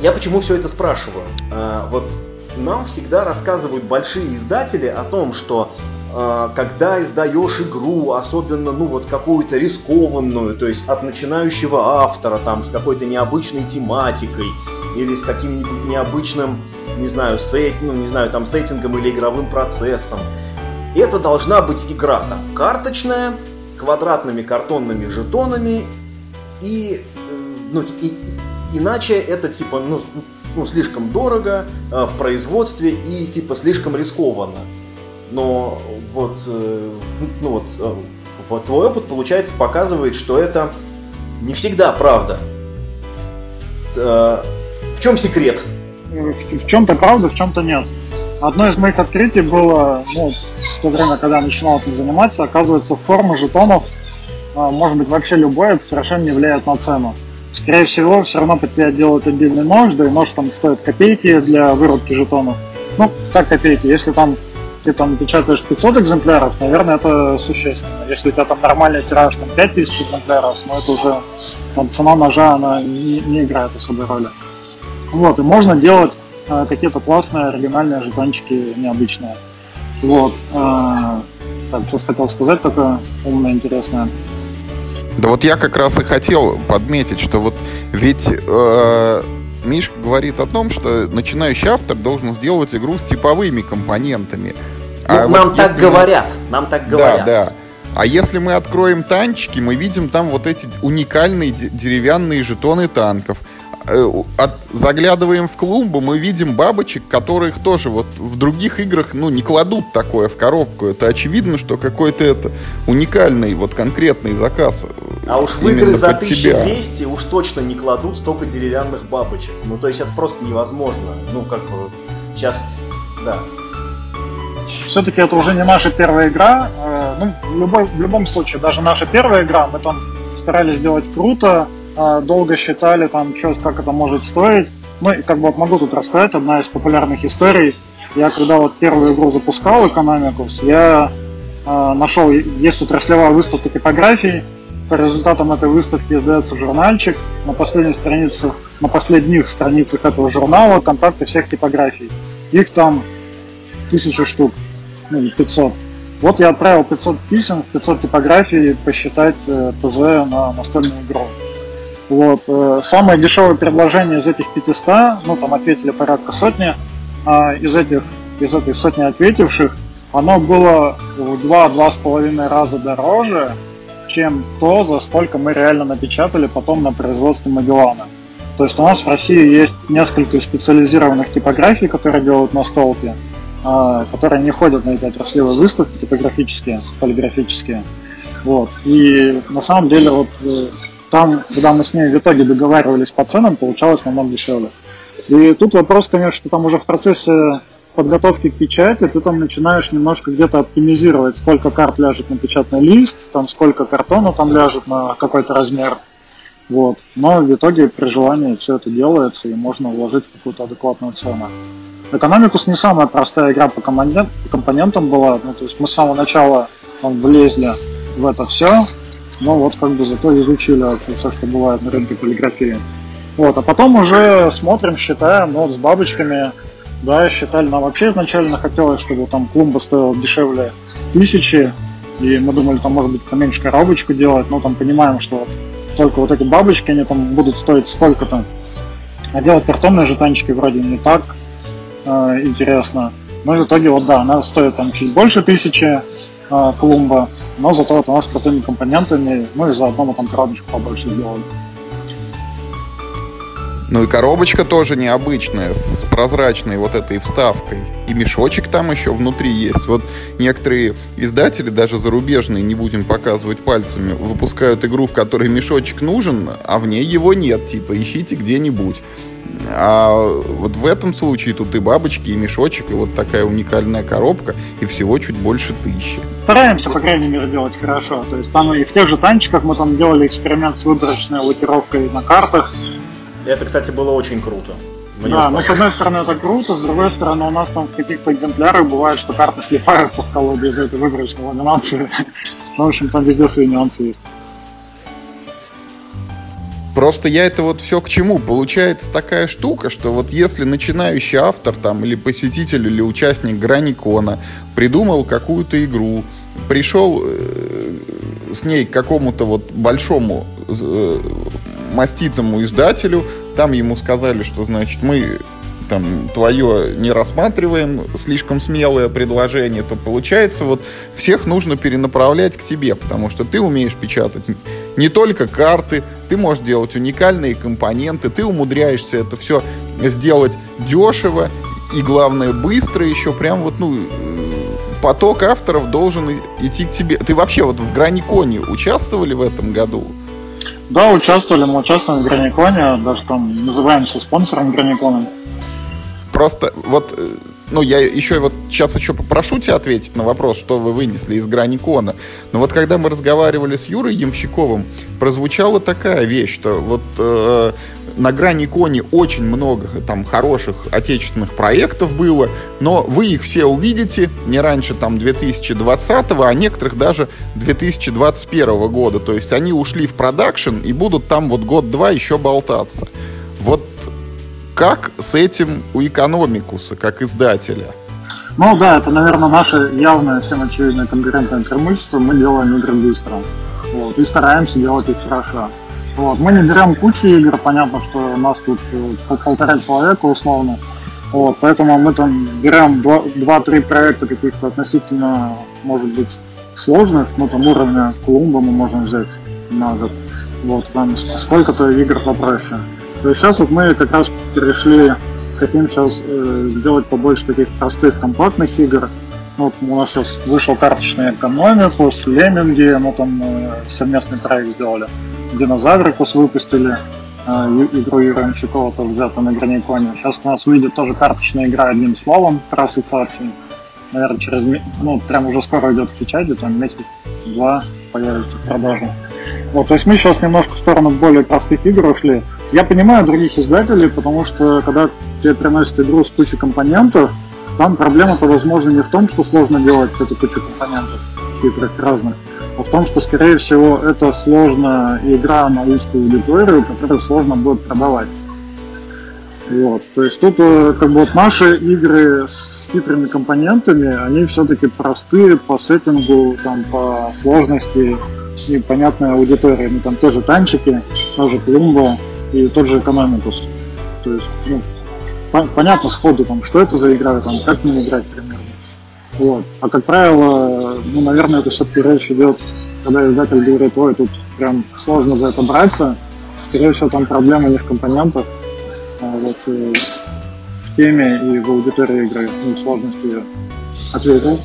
S3: Я почему все это спрашиваю? А, вот нам всегда рассказывают большие издатели о том, что когда издаешь игру, особенно, ну, вот какую-то рискованную, то есть от начинающего автора, там, с какой-то необычной тематикой, или с каким-нибудь необычным, не знаю, сет, ну, не знаю, там, сеттингом или игровым процессом, это должна быть игра, там, карточная, с квадратными картонными жетонами, и, э, ну, и иначе это, типа, ну, ну, слишком дорого э, в производстве и, типа, слишком рискованно. Но вот, э, ну вот, э, вот твой опыт, получается, показывает, что это не всегда правда. Э, в чем секрет?
S2: В, в чем-то правда, в чем-то нет. Одно из моих открытий было, ну, в то время, когда я начинал этим заниматься, оказывается, форма жетонов, может быть, вообще любой, совершенно не влияет на цену. Скорее всего, все равно под тебя делают отдельный нож, да и нож там стоит копейки для вырубки жетонов. Ну, как копейки, если там ты там печатаешь 500 экземпляров, наверное, это существенно. Если у тебя там нормальный тираж, там 5000 экземпляров, ну это уже там, цена ножа, она не, не играет особой роли. Вот, и можно делать э, какие-то классные оригинальные жетончики необычные. Вот. Э, Так, что хотел сказать такое умное, интересное.
S1: Да вот я как раз и хотел подметить, что вот ведь э, Мишка говорит о том, что начинающий автор должен сделать игру с типовыми компонентами.
S3: Ну, а нам вот так говорят, мы... нам так говорят.
S1: Да, да. А если мы откроем танчики, мы видим там вот эти уникальные деревянные жетоны танков. Э, от, заглядываем в клумбу, мы видим бабочек, которых тоже вот в других играх, ну, не кладут такое в коробку. Это очевидно, что какой-то это уникальный, вот конкретный заказ.
S3: А уж в игры за 1200 тебя. уж точно не кладут столько деревянных бабочек. Ну, то есть это просто невозможно. Ну, как бы, сейчас, да.
S2: Все-таки это уже не наша первая игра. Э, ну, в, любой, в любом случае, даже наша первая игра, мы там старались сделать круто, долго считали, там, что, как это может стоить. Ну, и как бы вот могу тут рассказать, одна из популярных историй. Я когда вот первую игру запускал, Economicus, я э, нашел, есть отраслевая выставка типографий, по результатам этой выставки издается журнальчик. На последней странице, на последних страницах этого журнала контакты всех типографий. Их там тысячу штук, ну, 500. Вот я отправил 500 писем, 500 типографий посчитать э, ТЗ на настольную игру. Вот. Э, самое дешевое предложение из этих 500, ну там ответили порядка сотни, а из этих, из этой сотни ответивших, оно было в 2-2,5 раза дороже, чем то, за сколько мы реально напечатали потом на производстве Магеллана. То есть у нас в России есть несколько специализированных типографий, которые делают настолки, а, которые не ходят на эти отраслевые выставки типографические, полиграфические. Вот. И на самом деле вот э, там, когда мы с ней в итоге договаривались по ценам, получалось намного дешевле. И тут вопрос, конечно, что там уже в процессе подготовки к печати ты там начинаешь немножко где-то оптимизировать, сколько карт ляжет на печатный лист, там сколько картона там ляжет на какой-то размер. Вот. Но в итоге при желании все это делается и можно вложить какую-то адекватную цену. Экономикус не самая простая игра по, компонентам была. Ну, то есть мы с самого начала там, влезли в это все, но вот как бы зато изучили все, что бывает на рынке полиграфии. Вот, а потом уже смотрим, считаем, ну, с бабочками, да, считали, нам вообще изначально хотелось, чтобы там клумба стоила дешевле тысячи, и мы думали, там может быть поменьше коробочку делать, но там понимаем, что только вот эти бабочки, они там будут стоить сколько-то. А делать картонные жетончики вроде не так э, интересно. Ну и в итоге вот да, она стоит там чуть больше тысячи, клумба, но зато вот у нас с крутыми компонентами, ну и заодно мы там коробочку побольше сделали.
S1: Ну и коробочка тоже необычная, с прозрачной вот этой вставкой. И мешочек там еще внутри есть. Вот некоторые издатели, даже зарубежные, не будем показывать пальцами, выпускают игру, в которой мешочек нужен, а в ней его нет. Типа, ищите где-нибудь. А вот в этом случае тут и бабочки, и мешочек, и вот такая уникальная коробка, и всего чуть больше тысячи.
S2: Стараемся, по крайней мере, делать хорошо. То есть там и в тех же танчиках мы там делали эксперимент с выборочной лакировкой на картах.
S3: Это, кстати, было очень круто.
S2: Мне да, ну с одной стороны это круто, с другой стороны у нас там в каких-то экземплярах бывает, что карты слипаются в колоде из-за этой выборочной ламинации. ну, в общем, там везде свои нюансы есть.
S1: Просто я это вот все к чему? Получается такая штука, что вот если начинающий автор там или посетитель или участник Граникона придумал какую-то игру, пришел э, с ней к какому-то вот большому э, маститому издателю, там ему сказали, что значит мы там твое не рассматриваем, слишком смелое предложение, то получается вот всех нужно перенаправлять к тебе, потому что ты умеешь печатать не только карты, ты можешь делать уникальные компоненты, ты умудряешься это все сделать дешево и, главное, быстро еще прям вот, ну, поток авторов должен идти к тебе. Ты вообще вот в Граниконе участвовали в этом году?
S2: Да, участвовали, мы участвуем в Граниконе, даже там называемся спонсором Граникона.
S1: Просто вот, э, ну, я еще вот сейчас еще попрошу тебя ответить на вопрос, что вы вынесли из Граникона. Но вот когда мы разговаривали с Юрой Ямщиковым, прозвучала такая вещь, что вот э, на грани кони очень много там хороших отечественных проектов было, но вы их все увидите не раньше там 2020, а некоторых даже 2021 года. То есть они ушли в продакшн и будут там вот год-два еще болтаться. Вот как с этим у Экономикуса, как издателя?
S2: Ну да, это, наверное, наше явное, всем очевидное конкурентное преимущество. Мы делаем игры быстро. Вот, и стараемся делать их хорошо. Вот. Мы не берем кучу игр, понятно, что у нас тут э, по полтора человека условно. Вот, поэтому мы там берем 2-3 проекта каких-то относительно, может быть, сложных, ну там уровня Колумба мы можем взять на год. Вот, там сколько-то игр попроще. То есть сейчас вот мы как раз перешли, хотим сейчас э, сделать побольше таких простых компактных игр. Вот у нас сейчас вышел карточная экономикус, лемминги, мы там э, совместный проект сделали. Динозаврикус выпустили, игру Юрия Ямщикова, тоже взято на Граниконе. Сейчас у нас выйдет тоже карточная игра одним словом про ассоциации. Наверное, через, ну, прям уже скоро идет в печати, там месяц-два появится в продаже. Вот, то есть мы сейчас немножко в сторону более простых игр ушли. Я понимаю других издателей, потому что когда тебе приносят игру с кучей компонентов, там проблема-то, возможно, не в том, что сложно делать эту кучу компонентов хитрых разных, в том, что, скорее всего, это сложная игра на узкую аудиторию, которую сложно будет продавать. Вот. То есть тут э, как бы вот наши игры с хитрыми компонентами, они все-таки простые по сеттингу, там, по сложности и понятной аудитории. Ну, там тоже танчики, тоже клумба и тот же экономикус. То есть, ну, понятно сходу, там, что это за игра, там, как мне играть примерно. Вот. А как правило, ну, наверное, это все-таки речь идет, когда издатель говорит, ой, тут прям сложно за это браться, скорее всего, там проблема не в компонентах, а вот э, в теме и в аудитории игры, ну, сложность ее. Ответил?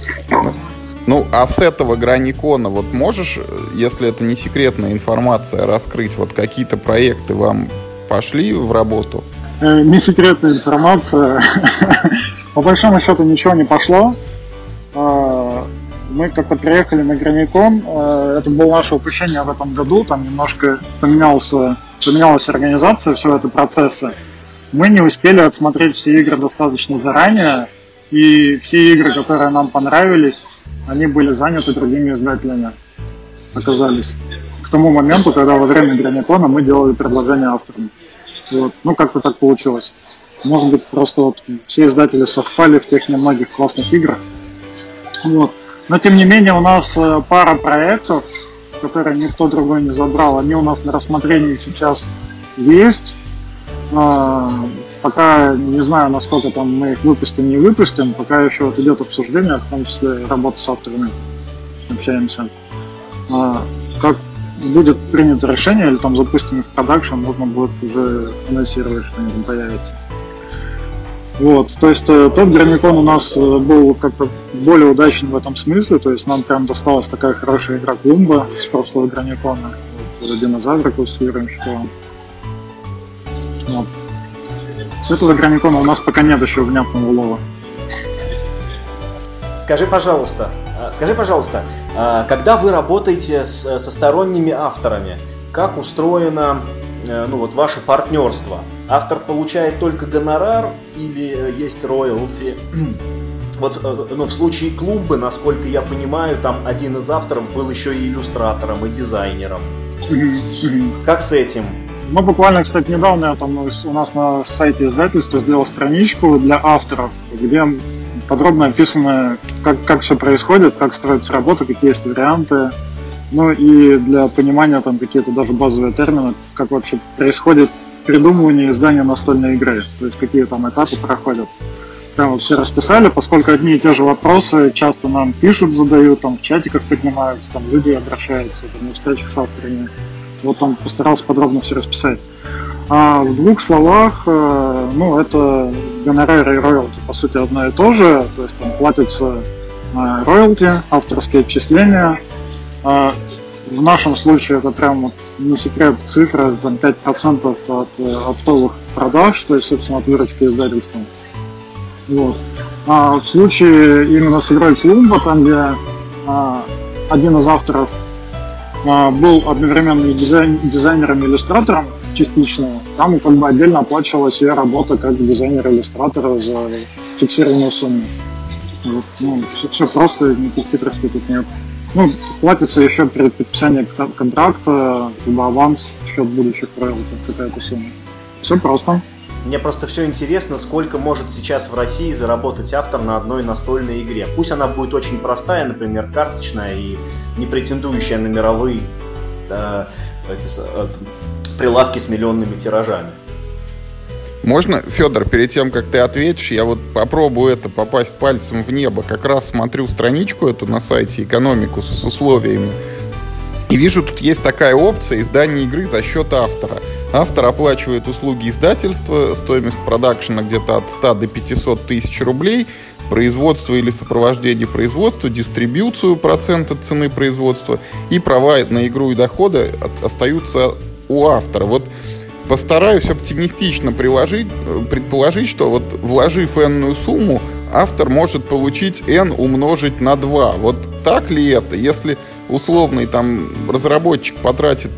S1: Ну, а с этого граникона вот можешь, если это не секретная информация, раскрыть вот какие-то проекты вам пошли в работу?
S2: Э, не секретная информация. По большому счету ничего не пошло. Э, мы как-то приехали на Граникон. Э, это было наше упущение в этом году. Там немножко поменялся, поменялась организация всего этого процесса. Мы не успели отсмотреть все игры достаточно заранее. И все игры, которые нам понравились, они были заняты другими издателями, оказались. К тому моменту, когда во время Граникона мы делали предложение авторам. Вот. Ну, как-то так получилось. Может быть, просто вот все издатели совпали в тех немногих классных играх. Вот. Но, тем не менее, у нас э, пара проектов, которые никто другой не забрал, они у нас на рассмотрении сейчас есть. А, пока не знаю, насколько там мы их выпустим, не выпустим, пока еще вот идет обсуждение, в том числе работа с авторами, общаемся. А, как будет принято решение, или там запустим их в продакшн, можно будет уже анонсировать, что они там появятся. Вот, то есть э, тот Граникон у нас э, был как-то более удачен в этом смысле, то есть нам прям досталась такая хорошая игра Клумба с прошлого Граникона, вот, динозавриков с Юрием Шковым. Вот. С этого Граникона у нас пока нет еще внятного улова.
S3: Скажи, пожалуйста, а, скажи, пожалуйста, а, когда вы работаете с, со сторонними авторами, как устроено ну, вот, ваше партнерство? Автор получает только гонорар или есть роялти? Вот э, ну, в случае клумбы, насколько я понимаю, там один из авторов был еще и иллюстратором, и дизайнером. Как с этим?
S2: Мы буквально, кстати, недавно там у нас на сайте издательства сделал страничку для авторов, где подробно описано, как, как все происходит, как строится работа, какие есть варианты. Ну и для понимания там какие-то даже базовые термины, как вообще происходит придумывание и издание настольной игры, то есть какие там этапы проходят. Прям вот все расписали, поскольку одни и те же вопросы часто нам пишут, задают, там в чатиках поднимаются, там люди обращаются, там, на встречах с авторами. Вот он постарался подробно все расписать. А в двух словах, э, ну, это гонорары и роялти, по сути, одно и то же. То есть там платится э, роялти, авторские отчисления. А в нашем случае это прям не секрет цифра, там 5% от э, оптовых продаж, то есть, собственно, от выручки издательства. Вот. А в случае именно с игрой Клумба, там где а, один из авторов а, был одновременно дизайн, дизайнером и иллюстратором частично. Там как бы отдельно оплачивалась ее работа как дизайнера-иллюстратора за фиксированную сумму. Вот, ну, все, все просто, никаких хитростей тут нет. Ну, платится еще при подписании контракта, либо аванс, счет будущих роялти, какая-то сумма. Все просто.
S3: Мне просто все интересно, сколько может сейчас в России заработать автор на одной настольной игре. Пусть она будет очень простая, например, карточная и не претендующая на мировые да, эти, э, прилавки с миллионными тиражами.
S1: Можно, Федор, перед тем, как ты ответишь, я вот попробую это попасть пальцем в небо. Как раз смотрю страничку эту на сайте экономику с условиями. И вижу, тут есть такая опция издания игры за счет автора. Автор оплачивает услуги издательства, стоимость продакшена где-то от 100 до 500 тысяч рублей, производство или сопровождение производства, дистрибьюцию процента цены производства и права на игру и доходы остаются у автора. Вот постараюсь оптимистично приложить, э, предположить, что вот вложив энную сумму, автор может получить n умножить на 2. Вот так ли это? Если условный там разработчик потратит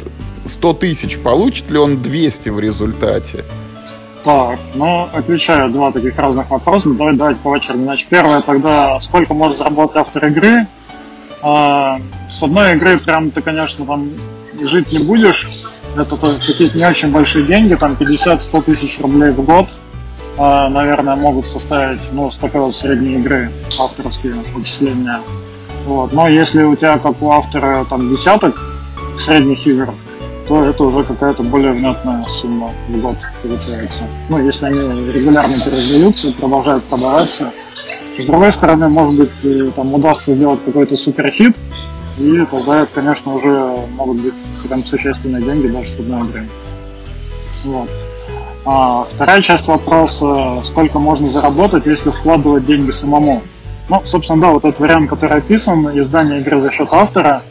S1: 100 тысяч, получит ли он 200 в результате?
S2: Так, ну, отвечаю два таких разных вопроса. Давай, давайте по очереди. Значит, первое, тогда сколько может заработать автор игры? А, с одной игры прям ты, конечно, там жить не будешь, это какие-то не очень большие деньги, там 50-100 тысяч рублей в год, э, наверное, могут составить, ну, с такой средней игры авторские вычисления. Вот. Но если у тебя, как у автора, там десяток средних игр, то это уже какая-то более внятная сумма в год получается. Ну, если они регулярно перераздаются продолжают продаваться. С другой стороны, может быть, там удастся сделать какой-то суперхит, и тогда, конечно, уже могут быть прям существенные деньги даже с одной игры. Вот. А вторая часть вопроса, сколько можно заработать, если вкладывать деньги самому. Ну, собственно, да, вот этот вариант, который описан, издание игры за счет автора,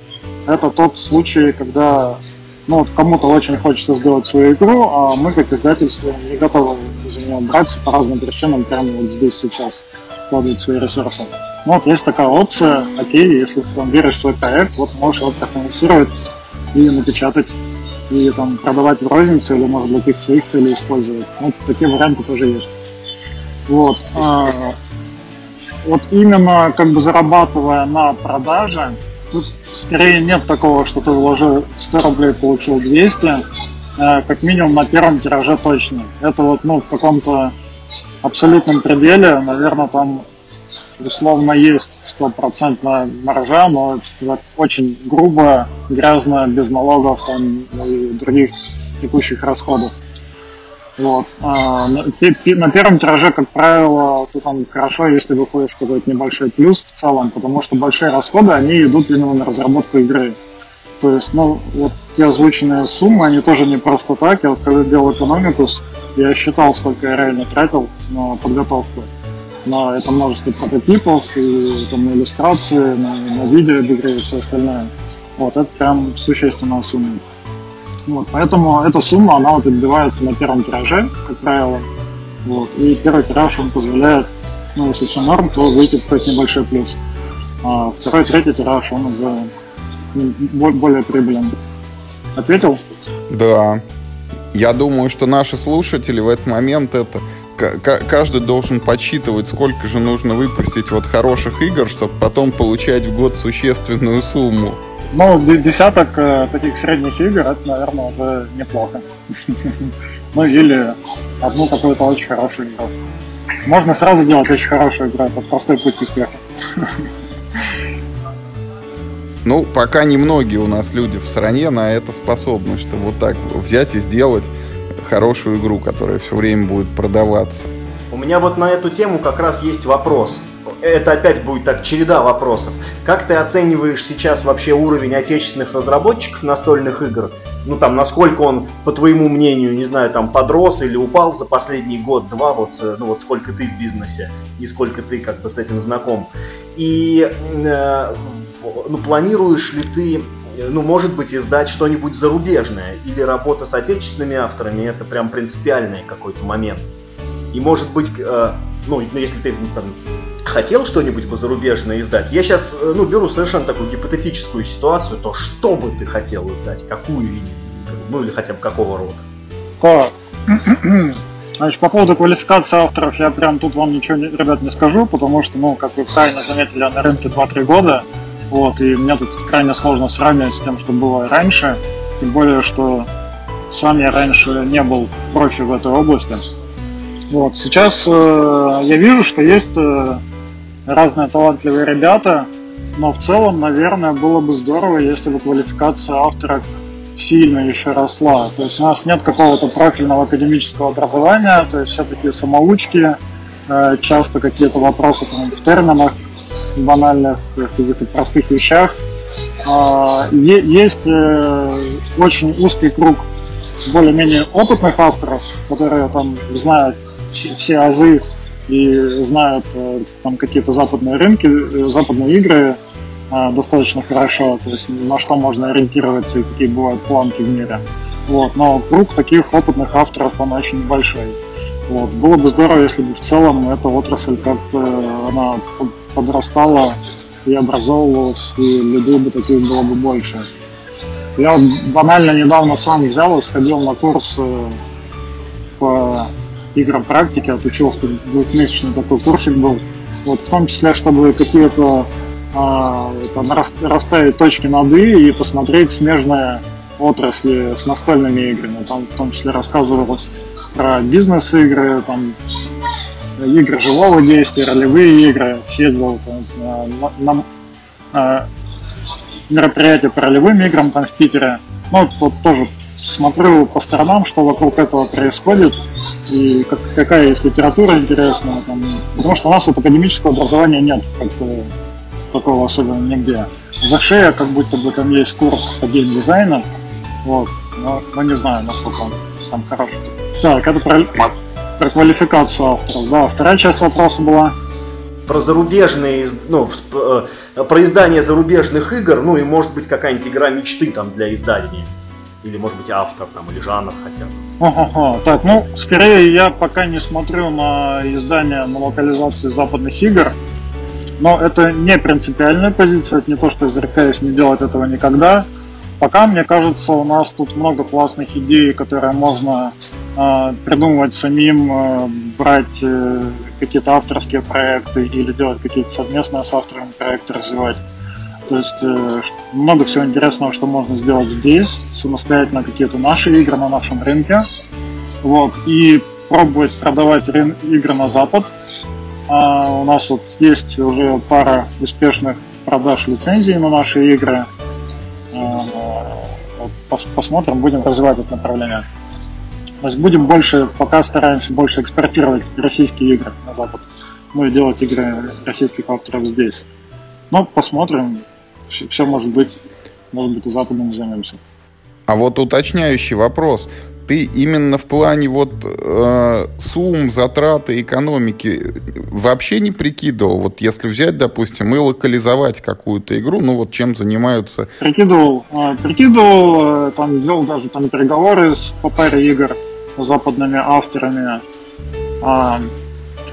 S2: это тот случай, когда ну, вот кому-то очень хочется сделать свою игру, а мы, как издательство, не готовы за нее браться по разным причинам прямо вот здесь сейчас вкладывать свои ресурсы. Ну, вот есть такая опция, окей, если ты там веришь в свой проект, вот можешь его профинансировать и напечатать, и там продавать в розницу, или может для каких своих целей использовать. Ну, такие варианты тоже есть. Вот. А, вот именно как бы зарабатывая на продаже, тут скорее нет такого, что ты вложил 100 рублей, получил 200, а, как минимум на первом тираже точно. Это вот, ну, в каком-то абсолютном пределе, наверное, там условно есть стопроцентная маржа, но это очень грубо, грязно, без налогов там, и других текущих расходов. Вот. А, на, на первом тираже, как правило, ты там хорошо, если выходишь какой-то небольшой плюс в целом, потому что большие расходы, они идут именно на разработку игры. То есть, ну, вот те озвученные суммы, они тоже не просто так. Я вот когда делал экономикус, я считал, сколько я реально тратил на подготовку на это множество прототипов, и там, на иллюстрации, на, на видео и все остальное. Вот, это прям существенная сумма. Вот, поэтому эта сумма, она вот отбивается на первом тираже, как правило. Вот, и первый тираж, он позволяет, ну, если все норм, то выйти в какой-то небольшой плюс. А второй, третий тираж, он уже более прибыльный. Ответил?
S1: Да. Я думаю, что наши слушатели в этот момент это каждый должен подсчитывать, сколько же нужно выпустить вот хороших игр, чтобы потом получать в год существенную сумму.
S2: Ну, десяток э, таких средних игр, это, наверное, уже неплохо. Ну, или одну какую-то очень хорошую игру. Можно сразу делать очень хорошую игру, это простой путь к успеху.
S1: Ну, пока немногие у нас люди в стране на это способны, чтобы вот так взять и сделать хорошую игру, которая все время будет продаваться.
S3: У меня вот на эту тему как раз есть вопрос. Это опять будет так череда вопросов. Как ты оцениваешь сейчас вообще уровень отечественных разработчиков настольных игр? Ну там, насколько он, по твоему мнению, не знаю, там подрос или упал за последний год-два, вот, э, ну вот сколько ты в бизнесе и сколько ты как бы с этим знаком. И э, ну, планируешь ли ты ну, может быть, издать что-нибудь зарубежное или работа с отечественными авторами, это прям принципиальный какой-то момент. И может быть, э, ну, если ты там, хотел что-нибудь бы зарубежное издать, я сейчас, э, ну, беру совершенно такую гипотетическую ситуацию, то что бы ты хотел издать, какую линию, ну, или хотя бы какого рода?
S2: Так, Значит, по поводу квалификации авторов я прям тут вам ничего, ребят, не скажу, потому что, ну, как вы правильно заметили, я на рынке 2-3 года, вот, и мне тут крайне сложно сравнивать с тем, что было раньше. Тем более, что сам я раньше не был профи в этой области. Вот. Сейчас э, я вижу, что есть э, разные талантливые ребята, но в целом, наверное, было бы здорово, если бы квалификация автора сильно еще росла. То есть у нас нет какого-то профильного академического образования, то есть все такие самоучки, э, часто какие-то вопросы там, в терминах банальных, каких-то простых вещах. Э, есть э, очень узкий круг более-менее опытных авторов, которые там знают все азы и знают э, там какие-то западные рынки, э, западные игры достаточно хорошо, то есть на что можно ориентироваться и какие бывают планки в мире. Вот, но круг таких опытных авторов, он очень большой. Вот. Было бы здорово, если бы в целом эта отрасль как-то она подрастала и образовывалась, и людей бы таких было бы больше. Я банально недавно сам взял и сходил на курс по играм практики, отучился, двухмесячный такой курсик был. Вот, в том числе, чтобы какие-то а, там, расставить точки над «и» и посмотреть смежные отрасли с настольными играми. Там в том числе рассказывалось про бизнес-игры, там, игры живого действия, ролевые игры. Съездил там, на, на, на мероприятие по ролевым играм там в Питере. Ну, вот, тоже смотрю по сторонам, что вокруг этого происходит, и как, какая есть литература интересная. Там, потому что у нас вот академического образования нет, как такого особенно нигде. В шее как будто бы там есть курс по геймдизайну, вот, но, но не знаю, насколько он там хороший. Так, это про, про квалификацию авторов. Да, вторая часть вопроса была
S3: про зарубежные, ну, э, про издание зарубежных игр, ну и может быть какая-нибудь игра мечты там для издания. Или, может быть, автор там, или жанр хотя бы.
S2: Ага, так, ну, скорее я пока не смотрю на издание на локализации западных игр, но это не принципиальная позиция, это не то, что я зарекаюсь не делать этого никогда. Пока, мне кажется, у нас тут много классных идей, которые можно э, придумывать самим, э, брать э, какие-то авторские проекты или делать какие-то совместные с авторами проекты, развивать. То есть э, много всего интересного, что можно сделать здесь, самостоятельно какие-то наши игры на нашем рынке. Вот, и пробовать продавать игры на Запад. А у нас вот есть уже пара успешных продаж лицензий на наши игры. Вот, посмотрим, будем развивать это направление. То есть будем больше, пока стараемся больше экспортировать российские игры на Запад. Ну и делать игры российских авторов здесь. Но посмотрим, все, все может быть, может быть и Западом займемся.
S1: А вот уточняющий вопрос. Ты именно в плане вот э, сумм, затраты, экономики вообще не прикидывал? Вот если взять, допустим, и локализовать какую-то игру, ну вот чем занимаются?
S2: Прикидывал. Э, прикидывал, э, там вел даже там переговоры с, по паре игр западными авторами. А,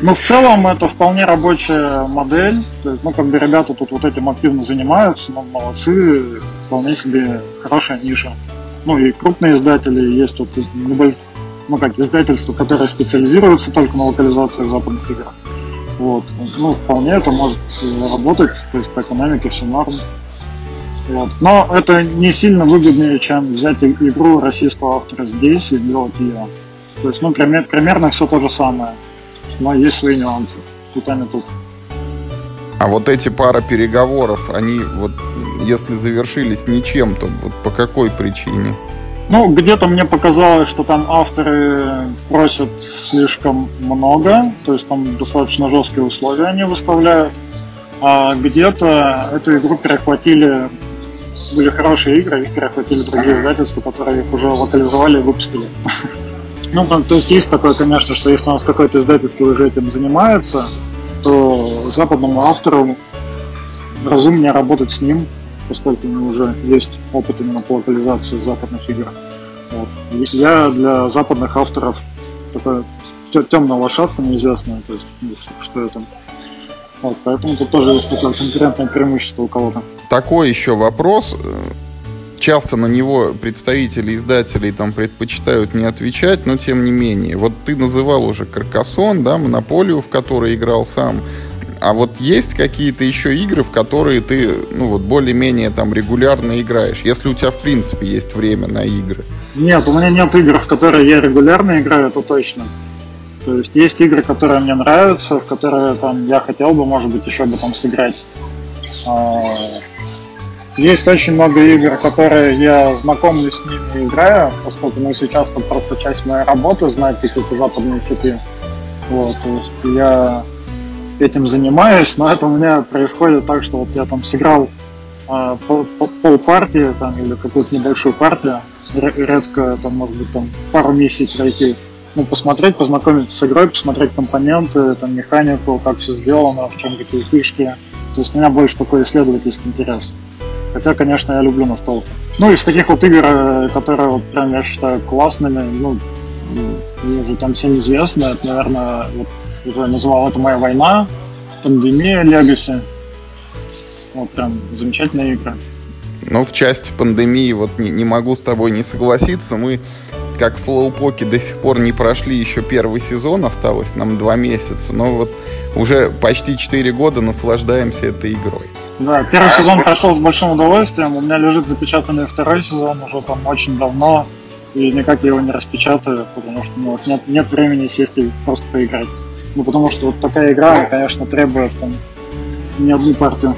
S2: ну, в целом, это вполне рабочая модель. То есть, ну, как бы ребята тут вот этим активно занимаются, ну, молодцы, вполне себе хорошая ниша. Ну, и крупные издатели, есть небольшие, ну, как издательства, которые специализируются только на локализации западных игр. Вот. Ну, вполне это может работать, то есть по экономике все норм. Вот. Но это не сильно выгоднее, чем взять игру российского автора здесь и сделать ее. То есть, ну, пример, примерно все то же самое но есть свои нюансы. Тут они тут.
S1: А вот эти пара переговоров, они вот если завершились ничем, то вот по какой причине?
S2: Ну, где-то мне показалось, что там авторы просят слишком много, то есть там достаточно жесткие условия они выставляют. А где-то эту игру перехватили, были хорошие игры, их перехватили другие издательства, которые их уже локализовали и выпустили. Ну, то есть есть такое, конечно, что если у нас какой-то издательство уже этим занимается, то западному автору разумнее работать с ним, поскольку у него уже есть опыт именно по локализации западных игр. Вот. Я для западных авторов такая темная лошадка неизвестная, то есть ну, что, что это. Вот, поэтому тут тоже есть такое конкурентное преимущество у кого-то.
S1: Такой еще вопрос часто на него представители издателей там предпочитают не отвечать, но тем не менее. Вот ты называл уже Каркасон, да, Монополию, в которой играл сам. А вот есть какие-то еще игры, в которые ты, ну вот, более-менее там регулярно играешь, если у тебя, в принципе, есть время на игры?
S2: Нет, у меня нет игр, в которые я регулярно играю, это точно. То есть есть игры, которые мне нравятся, в которые там я хотел бы, может быть, еще бы там сыграть. Есть очень много игр, которые я знакомлю с ними играю, поскольку ну, сейчас это просто часть моей работы, знать какие-то западные хиты. Вот, я этим занимаюсь, но это у меня происходит так, что вот я там сыграл а, пол, пол партии там, или какую-то небольшую партию, редко там, может быть, там пару миссий пройти, ну, посмотреть, познакомиться с игрой, посмотреть компоненты, там, механику, как все сделано, в чем какие фишки. То есть у меня больше такой исследовательский интерес. Хотя, конечно, я люблю настолку. Ну, из таких вот игр, э, которые вот прям я считаю классными, ну, уже там всем известно, это, наверное, вот уже называл это моя война, пандемия, Legacy. Вот прям замечательная игра.
S1: Ну, в части пандемии вот не, не могу с тобой не согласиться. Мы, как слоупоки, до сих пор не прошли еще первый сезон, осталось нам два месяца, но вот уже почти четыре года наслаждаемся этой игрой.
S2: Да, первый сезон прошел с большим удовольствием. У меня лежит запечатанный второй сезон уже там очень давно. И никак я его не распечатаю, потому что ну, вот нет, нет времени сесть и просто поиграть. Ну, потому что вот такая игра, конечно, требует там, не одну партию.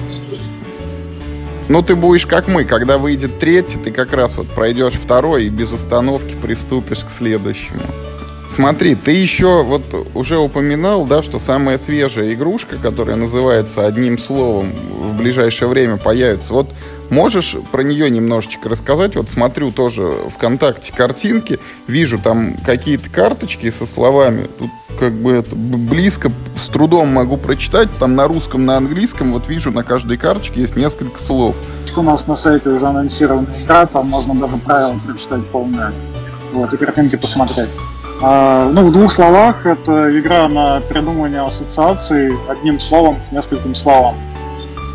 S1: Ну, ты будешь как мы, когда выйдет третий, ты как раз вот пройдешь второй и без остановки приступишь к следующему. Смотри, ты еще вот уже упоминал, да, что самая свежая игрушка, которая называется одним словом, в ближайшее время появится. Вот можешь про нее немножечко рассказать? Вот смотрю тоже ВКонтакте картинки, вижу там какие-то карточки со словами. Тут как бы это близко, с трудом могу прочитать. Там на русском, на английском, вот вижу на каждой карточке есть несколько слов.
S2: У нас на сайте уже анонсирована игра, там можно даже правила прочитать полное. Вот, и картинки посмотреть. А, ну, в двух словах, это игра на придумывание ассоциаций одним словом нескольким словам.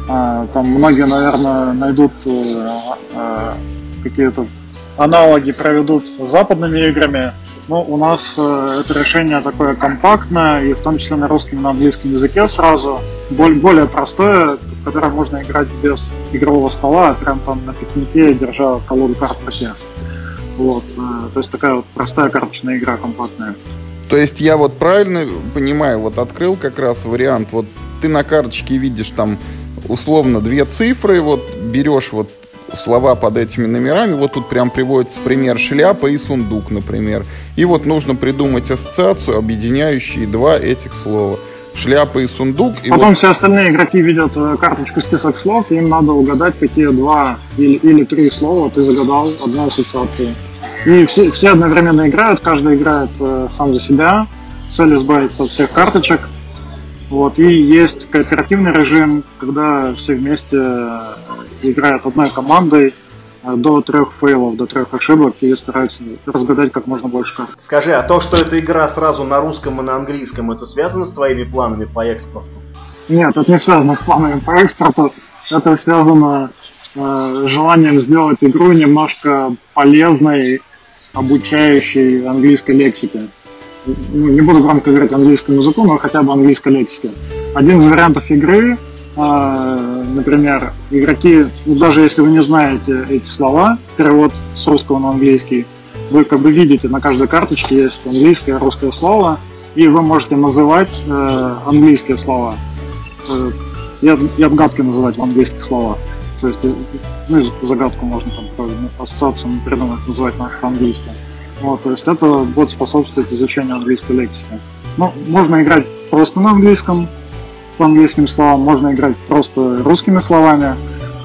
S2: А, там многие, наверное, найдут э, э, какие-то аналоги, проведут с западными играми. Но у нас э, это решение такое компактное, и в том числе на русском и на английском языке сразу. Более простое, в которое можно играть без игрового стола, а прям там на пикнике, держа колоду карт в руке. Вот. То есть такая вот простая карточная игра компактная.
S1: То есть я вот правильно понимаю, вот открыл как раз вариант, вот ты на карточке видишь там условно две цифры, вот берешь вот слова под этими номерами. Вот тут прям приводится пример шляпа и сундук, например. И вот нужно придумать ассоциацию, объединяющие два этих слова шляпа и сундук. И
S2: Потом вот... все остальные игроки видят э, карточку список слов, и им надо угадать, какие два или, или три слова ты загадал одной ассоциации. И все, все одновременно играют, каждый играет э, сам за себя, цель избавиться от всех карточек. Вот, и есть кооперативный режим, когда все вместе э, играют одной командой, Э, до трех фейлов, до трех ошибок и стараются разгадать как можно больше карт.
S3: Скажи, а то, что эта игра сразу на русском и на английском, это связано с твоими планами по экспорту?
S2: Нет, это не связано с планами по экспорту. Это связано э, желанием сделать игру немножко полезной, обучающей английской лексике. Ну, не буду громко говорить английскому языку, но хотя бы английской лексике. Один из вариантов игры а, например, игроки, ну, даже если вы не знаете эти слова, перевод с русского на английский, вы как бы видите, на каждой карточке есть английское и русское слово, и вы можете называть э, английские слова. Э, и, и отгадки называть в английских словах. То есть, ну, загадку можно там по ассоциацию придумать, называть по-английски. Вот, то есть это будет способствовать изучению английской лексики. Ну, можно играть просто на английском, по английским словам, можно играть просто русскими словами,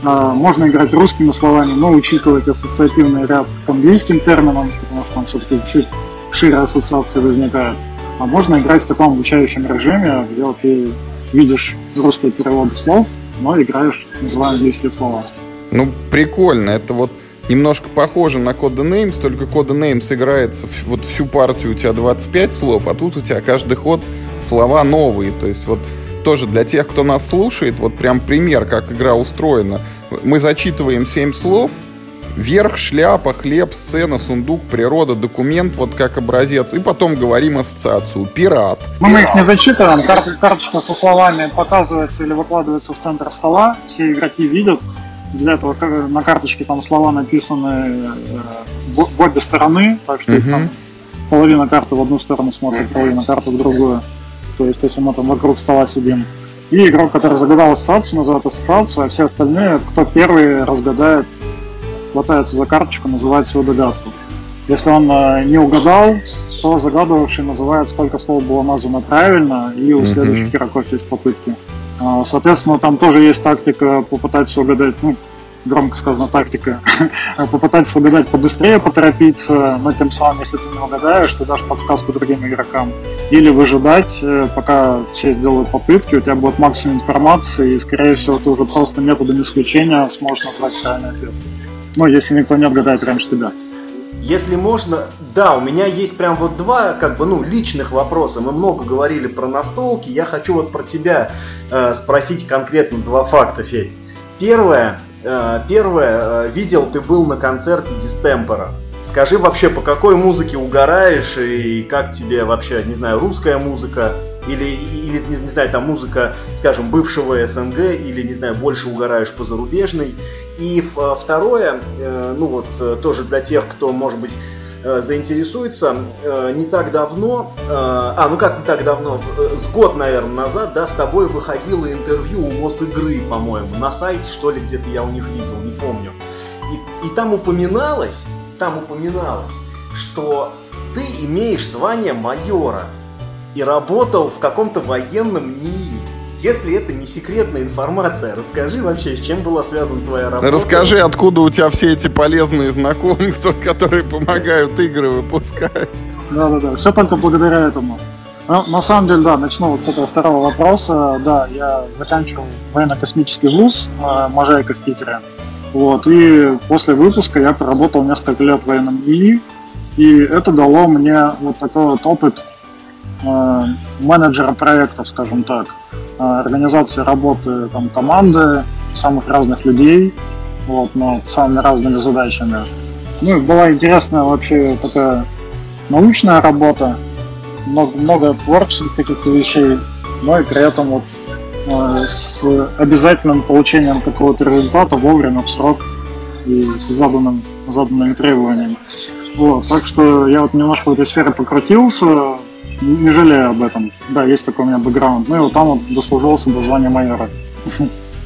S2: а, можно играть русскими словами, но учитывать ассоциативный ряд к английским терминам, потому что там все-таки чуть шире ассоциации возникают. А можно играть в таком обучающем режиме, где ты видишь русские переводы слов, но играешь, называя английские слова.
S1: Ну, прикольно. Это вот немножко похоже на Codenames, только Codenames играется вот всю партию у тебя 25 слов, а тут у тебя каждый ход слова новые. То есть вот тоже для тех, кто нас слушает, вот прям пример, как игра устроена. Мы зачитываем семь слов, Верх, шляпа, хлеб, сцена, сундук, природа, документ, вот как образец. И потом говорим ассоциацию. Пират.
S2: Ну, мы их не зачитываем. Кар- карточка со словами показывается или выкладывается в центр стола. Все игроки видят. Для этого на карточке там слова написаны э, в обе стороны. Так что uh-huh. там половина карты в одну сторону смотрит, половина карты в другую. То есть, если мы там вокруг стола сидим. И игрок, который загадал ассоциацию, называет ассоциацию, а все остальные, кто первый разгадает, хватается за карточку, называет свою догадку. Если он э, не угадал, то загадывавший называет, сколько слов было названо правильно, и у следующих игроков есть попытки. А, соответственно, там тоже есть тактика попытаться угадать, ну, громко сказано, тактика, попытаться угадать побыстрее, поторопиться, но тем самым, если ты не угадаешь, ты дашь подсказку другим игрокам. Или выжидать, э, пока все сделают попытки, у тебя будет максимум информации, и, скорее всего, ты уже просто методом исключения сможешь назвать правильный ответ. Ну, если никто не отгадает раньше тебя.
S3: Если можно, да, у меня есть прям вот два, как бы, ну, личных вопроса. Мы много говорили про настолки. Я хочу вот про тебя э, спросить конкретно два факта, Федь. Первое, э, первое, э, видел ты был на концерте Дистемпора. Скажи вообще, по какой музыке угораешь и как тебе вообще, не знаю, русская музыка или, или не, не знаю, там музыка, скажем, бывшего СНГ или, не знаю, больше угораешь по зарубежной. И второе, э, ну вот э, тоже для тех, кто, может быть, э, заинтересуется, не так давно, а, ну как не так давно, с год, наверное, назад, да, с тобой выходило интервью у Мосигры, по-моему, на сайте, что ли, где-то я у них видел, не помню. И, и там упоминалось, там упоминалось, что ты имеешь звание майора и работал в каком-то военном НИИ. Если это не секретная информация, расскажи вообще, с чем была связана твоя работа.
S1: Расскажи, откуда у тебя все эти полезные знакомства, которые помогают игры выпускать.
S2: Да-да-да, все только благодаря этому. Ну, на самом деле, да, начну вот с этого второго вопроса. Да, я заканчивал военно-космический вуз э, Можайка в Питере. Вот, и после выпуска я проработал несколько лет в военном ИИ, и это дало мне вот такой вот опыт э, менеджера проектов, скажем так, э, организации работы там, команды, самых разных людей, вот, но самыми разными задачами. Ну, была интересная вообще такая научная работа, много, много творческих каких-то вещей, но и при этом вот Э, с обязательным получением какого-то результата вовремя, в срок и с заданным, заданными требованиями. Вот, так что я вот немножко в этой сфере покрутился, не жалею об этом. Да, есть такой у меня бэкграунд. Ну и вот там вот дослужился до звания майора.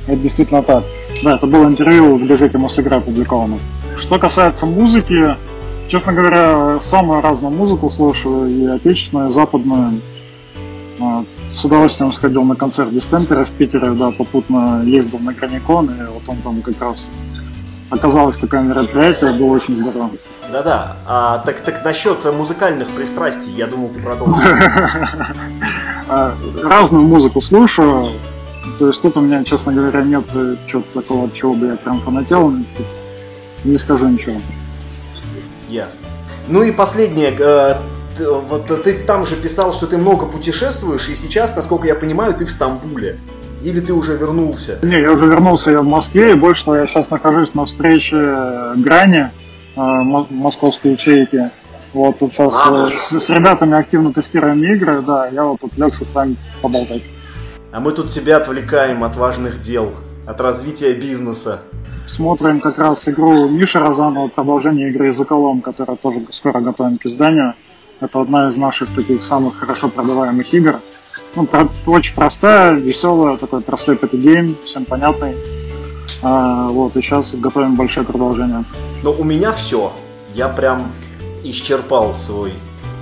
S2: Это действительно так. Да, это было интервью в газете «Мосигра» опубликовано. Что касается музыки, честно говоря, самую разную музыку слушаю, и отечественную, и западную. А, с удовольствием сходил на концерт Дистемпера в Питере, да, попутно ездил на Граникон, и вот он там как раз оказалось такое мероприятие, было очень здорово.
S3: Да-да, а так, так насчет музыкальных пристрастий, я думал, ты продолжишь.
S2: А, разную музыку слушаю, то есть тут у меня, честно говоря, нет чего-то такого, от чего бы я прям фанател, не скажу ничего.
S3: Ясно. Ну и последнее, э, вот ты там же писал, что ты много путешествуешь, и сейчас, насколько я понимаю, ты в Стамбуле. Или ты уже вернулся?
S2: Не, я уже вернулся, я в Москве, и больше того, я сейчас нахожусь на встрече Грани, э, московской ячейки. Вот тут сейчас а, с, с ребятами активно тестируем игры, да, я вот тут лег с вами поболтать.
S3: А мы тут тебя отвлекаем от важных дел, от развития бизнеса.
S2: Смотрим как раз игру Миши Розанова, продолжение игры Языколом, которая тоже скоро готовим к изданию. Это одна из наших таких самых хорошо продаваемых игр. Ну, очень простая, веселая, такой простой пятигейм, всем понятный. А, вот, и сейчас готовим большое продолжение.
S3: Но у меня все. Я прям исчерпал свой.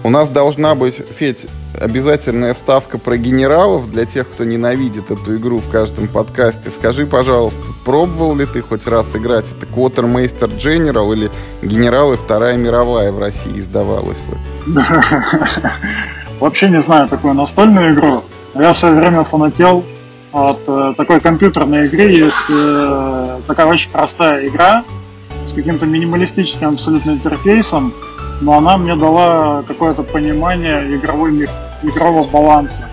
S1: У нас должна быть, Федь, обязательная вставка про генералов для тех, кто ненавидит эту игру в каждом подкасте. Скажи, пожалуйста, пробовал ли ты хоть раз играть? Это Quartermaster General или Генералы Вторая мировая в России издавалась бы?
S2: Вообще не знаю такую настольную игру. Я в свое время фанател от э, такой компьютерной игры. Есть э, такая очень простая игра с каким-то минималистическим абсолютно интерфейсом, но она мне дала какое-то понимание игровой, игрового баланса.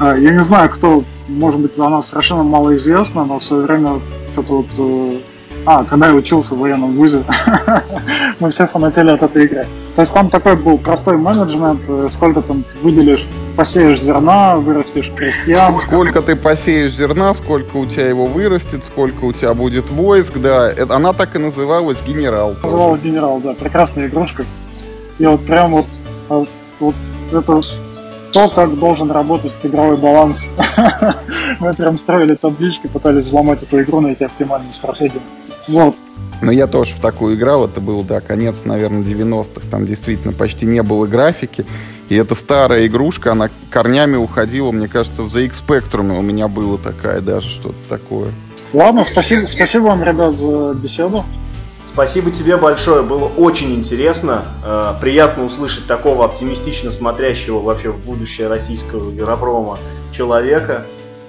S2: Э, я не знаю, кто, может быть, она совершенно мало известна, но в свое время что-то вот... А, когда я учился в военном вузе, мы все фанатели от этой игры. То есть там такой был простой менеджмент, э, сколько там выделишь, посеешь зерна, вырастешь крестьян.
S1: Сколько ты посеешь зерна, сколько у тебя его вырастет, сколько у тебя будет войск, да. Это, она так и называлась «Генерал».
S2: Называлась «Генерал», да. Прекрасная игрушка. И вот прям вот, вот, вот это то, как должен работать игровой баланс. Мы прям строили таблички, пытались взломать эту игру, найти оптимальную стратегию. Вот.
S1: Но я тоже в такую играл, это был, да, конец, наверное, 90-х, там действительно почти не было графики, и эта старая игрушка, она корнями уходила, мне кажется, в ZX Spectrum у меня было такая даже, что-то такое.
S2: Ладно, спасибо, спасибо вам, ребят, за беседу.
S3: Спасибо тебе большое, было очень интересно. Э, приятно услышать такого оптимистично смотрящего вообще в будущее российского игропрома человека.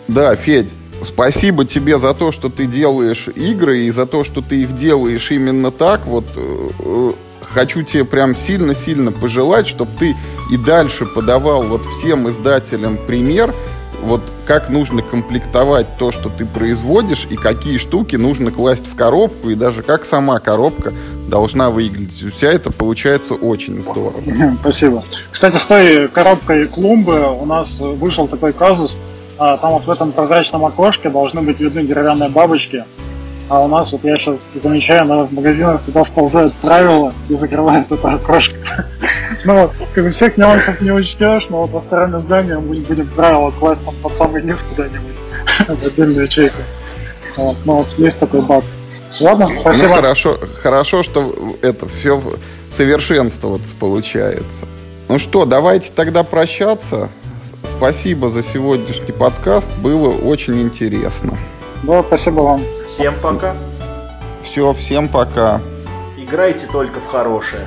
S1: Да, Федь, спасибо тебе за то, что ты делаешь игры и за то, что ты их делаешь именно так. Вот э, э, хочу тебе прям сильно-сильно пожелать, чтобы ты и дальше подавал вот всем издателям пример, вот как нужно комплектовать то, что ты производишь, и какие штуки нужно класть в коробку, и даже как сама коробка должна выглядеть. У тебя это получается очень здорово.
S2: Спасибо. Кстати, с той коробкой клумбы у нас вышел такой казус. А, там вот в этом прозрачном окошке должны быть видны деревянные бабочки. А у нас, вот я сейчас замечаю, на магазинах туда сползают правила и закрывают это окошко. Ну вот, как бы всех нюансов не учтешь, но вот во втором издании мы будем правила класть там под самый низ куда-нибудь, в отдельную ячейку. Вот, ну вот, есть такой баг. Ладно, ну, спасибо. Ну,
S1: хорошо, хорошо, что это все совершенствоваться получается. Ну что, давайте тогда прощаться. Спасибо за сегодняшний подкаст, было очень интересно.
S2: Да, спасибо вам.
S3: Всем пока.
S1: Все, всем пока.
S3: Играйте только в хорошее.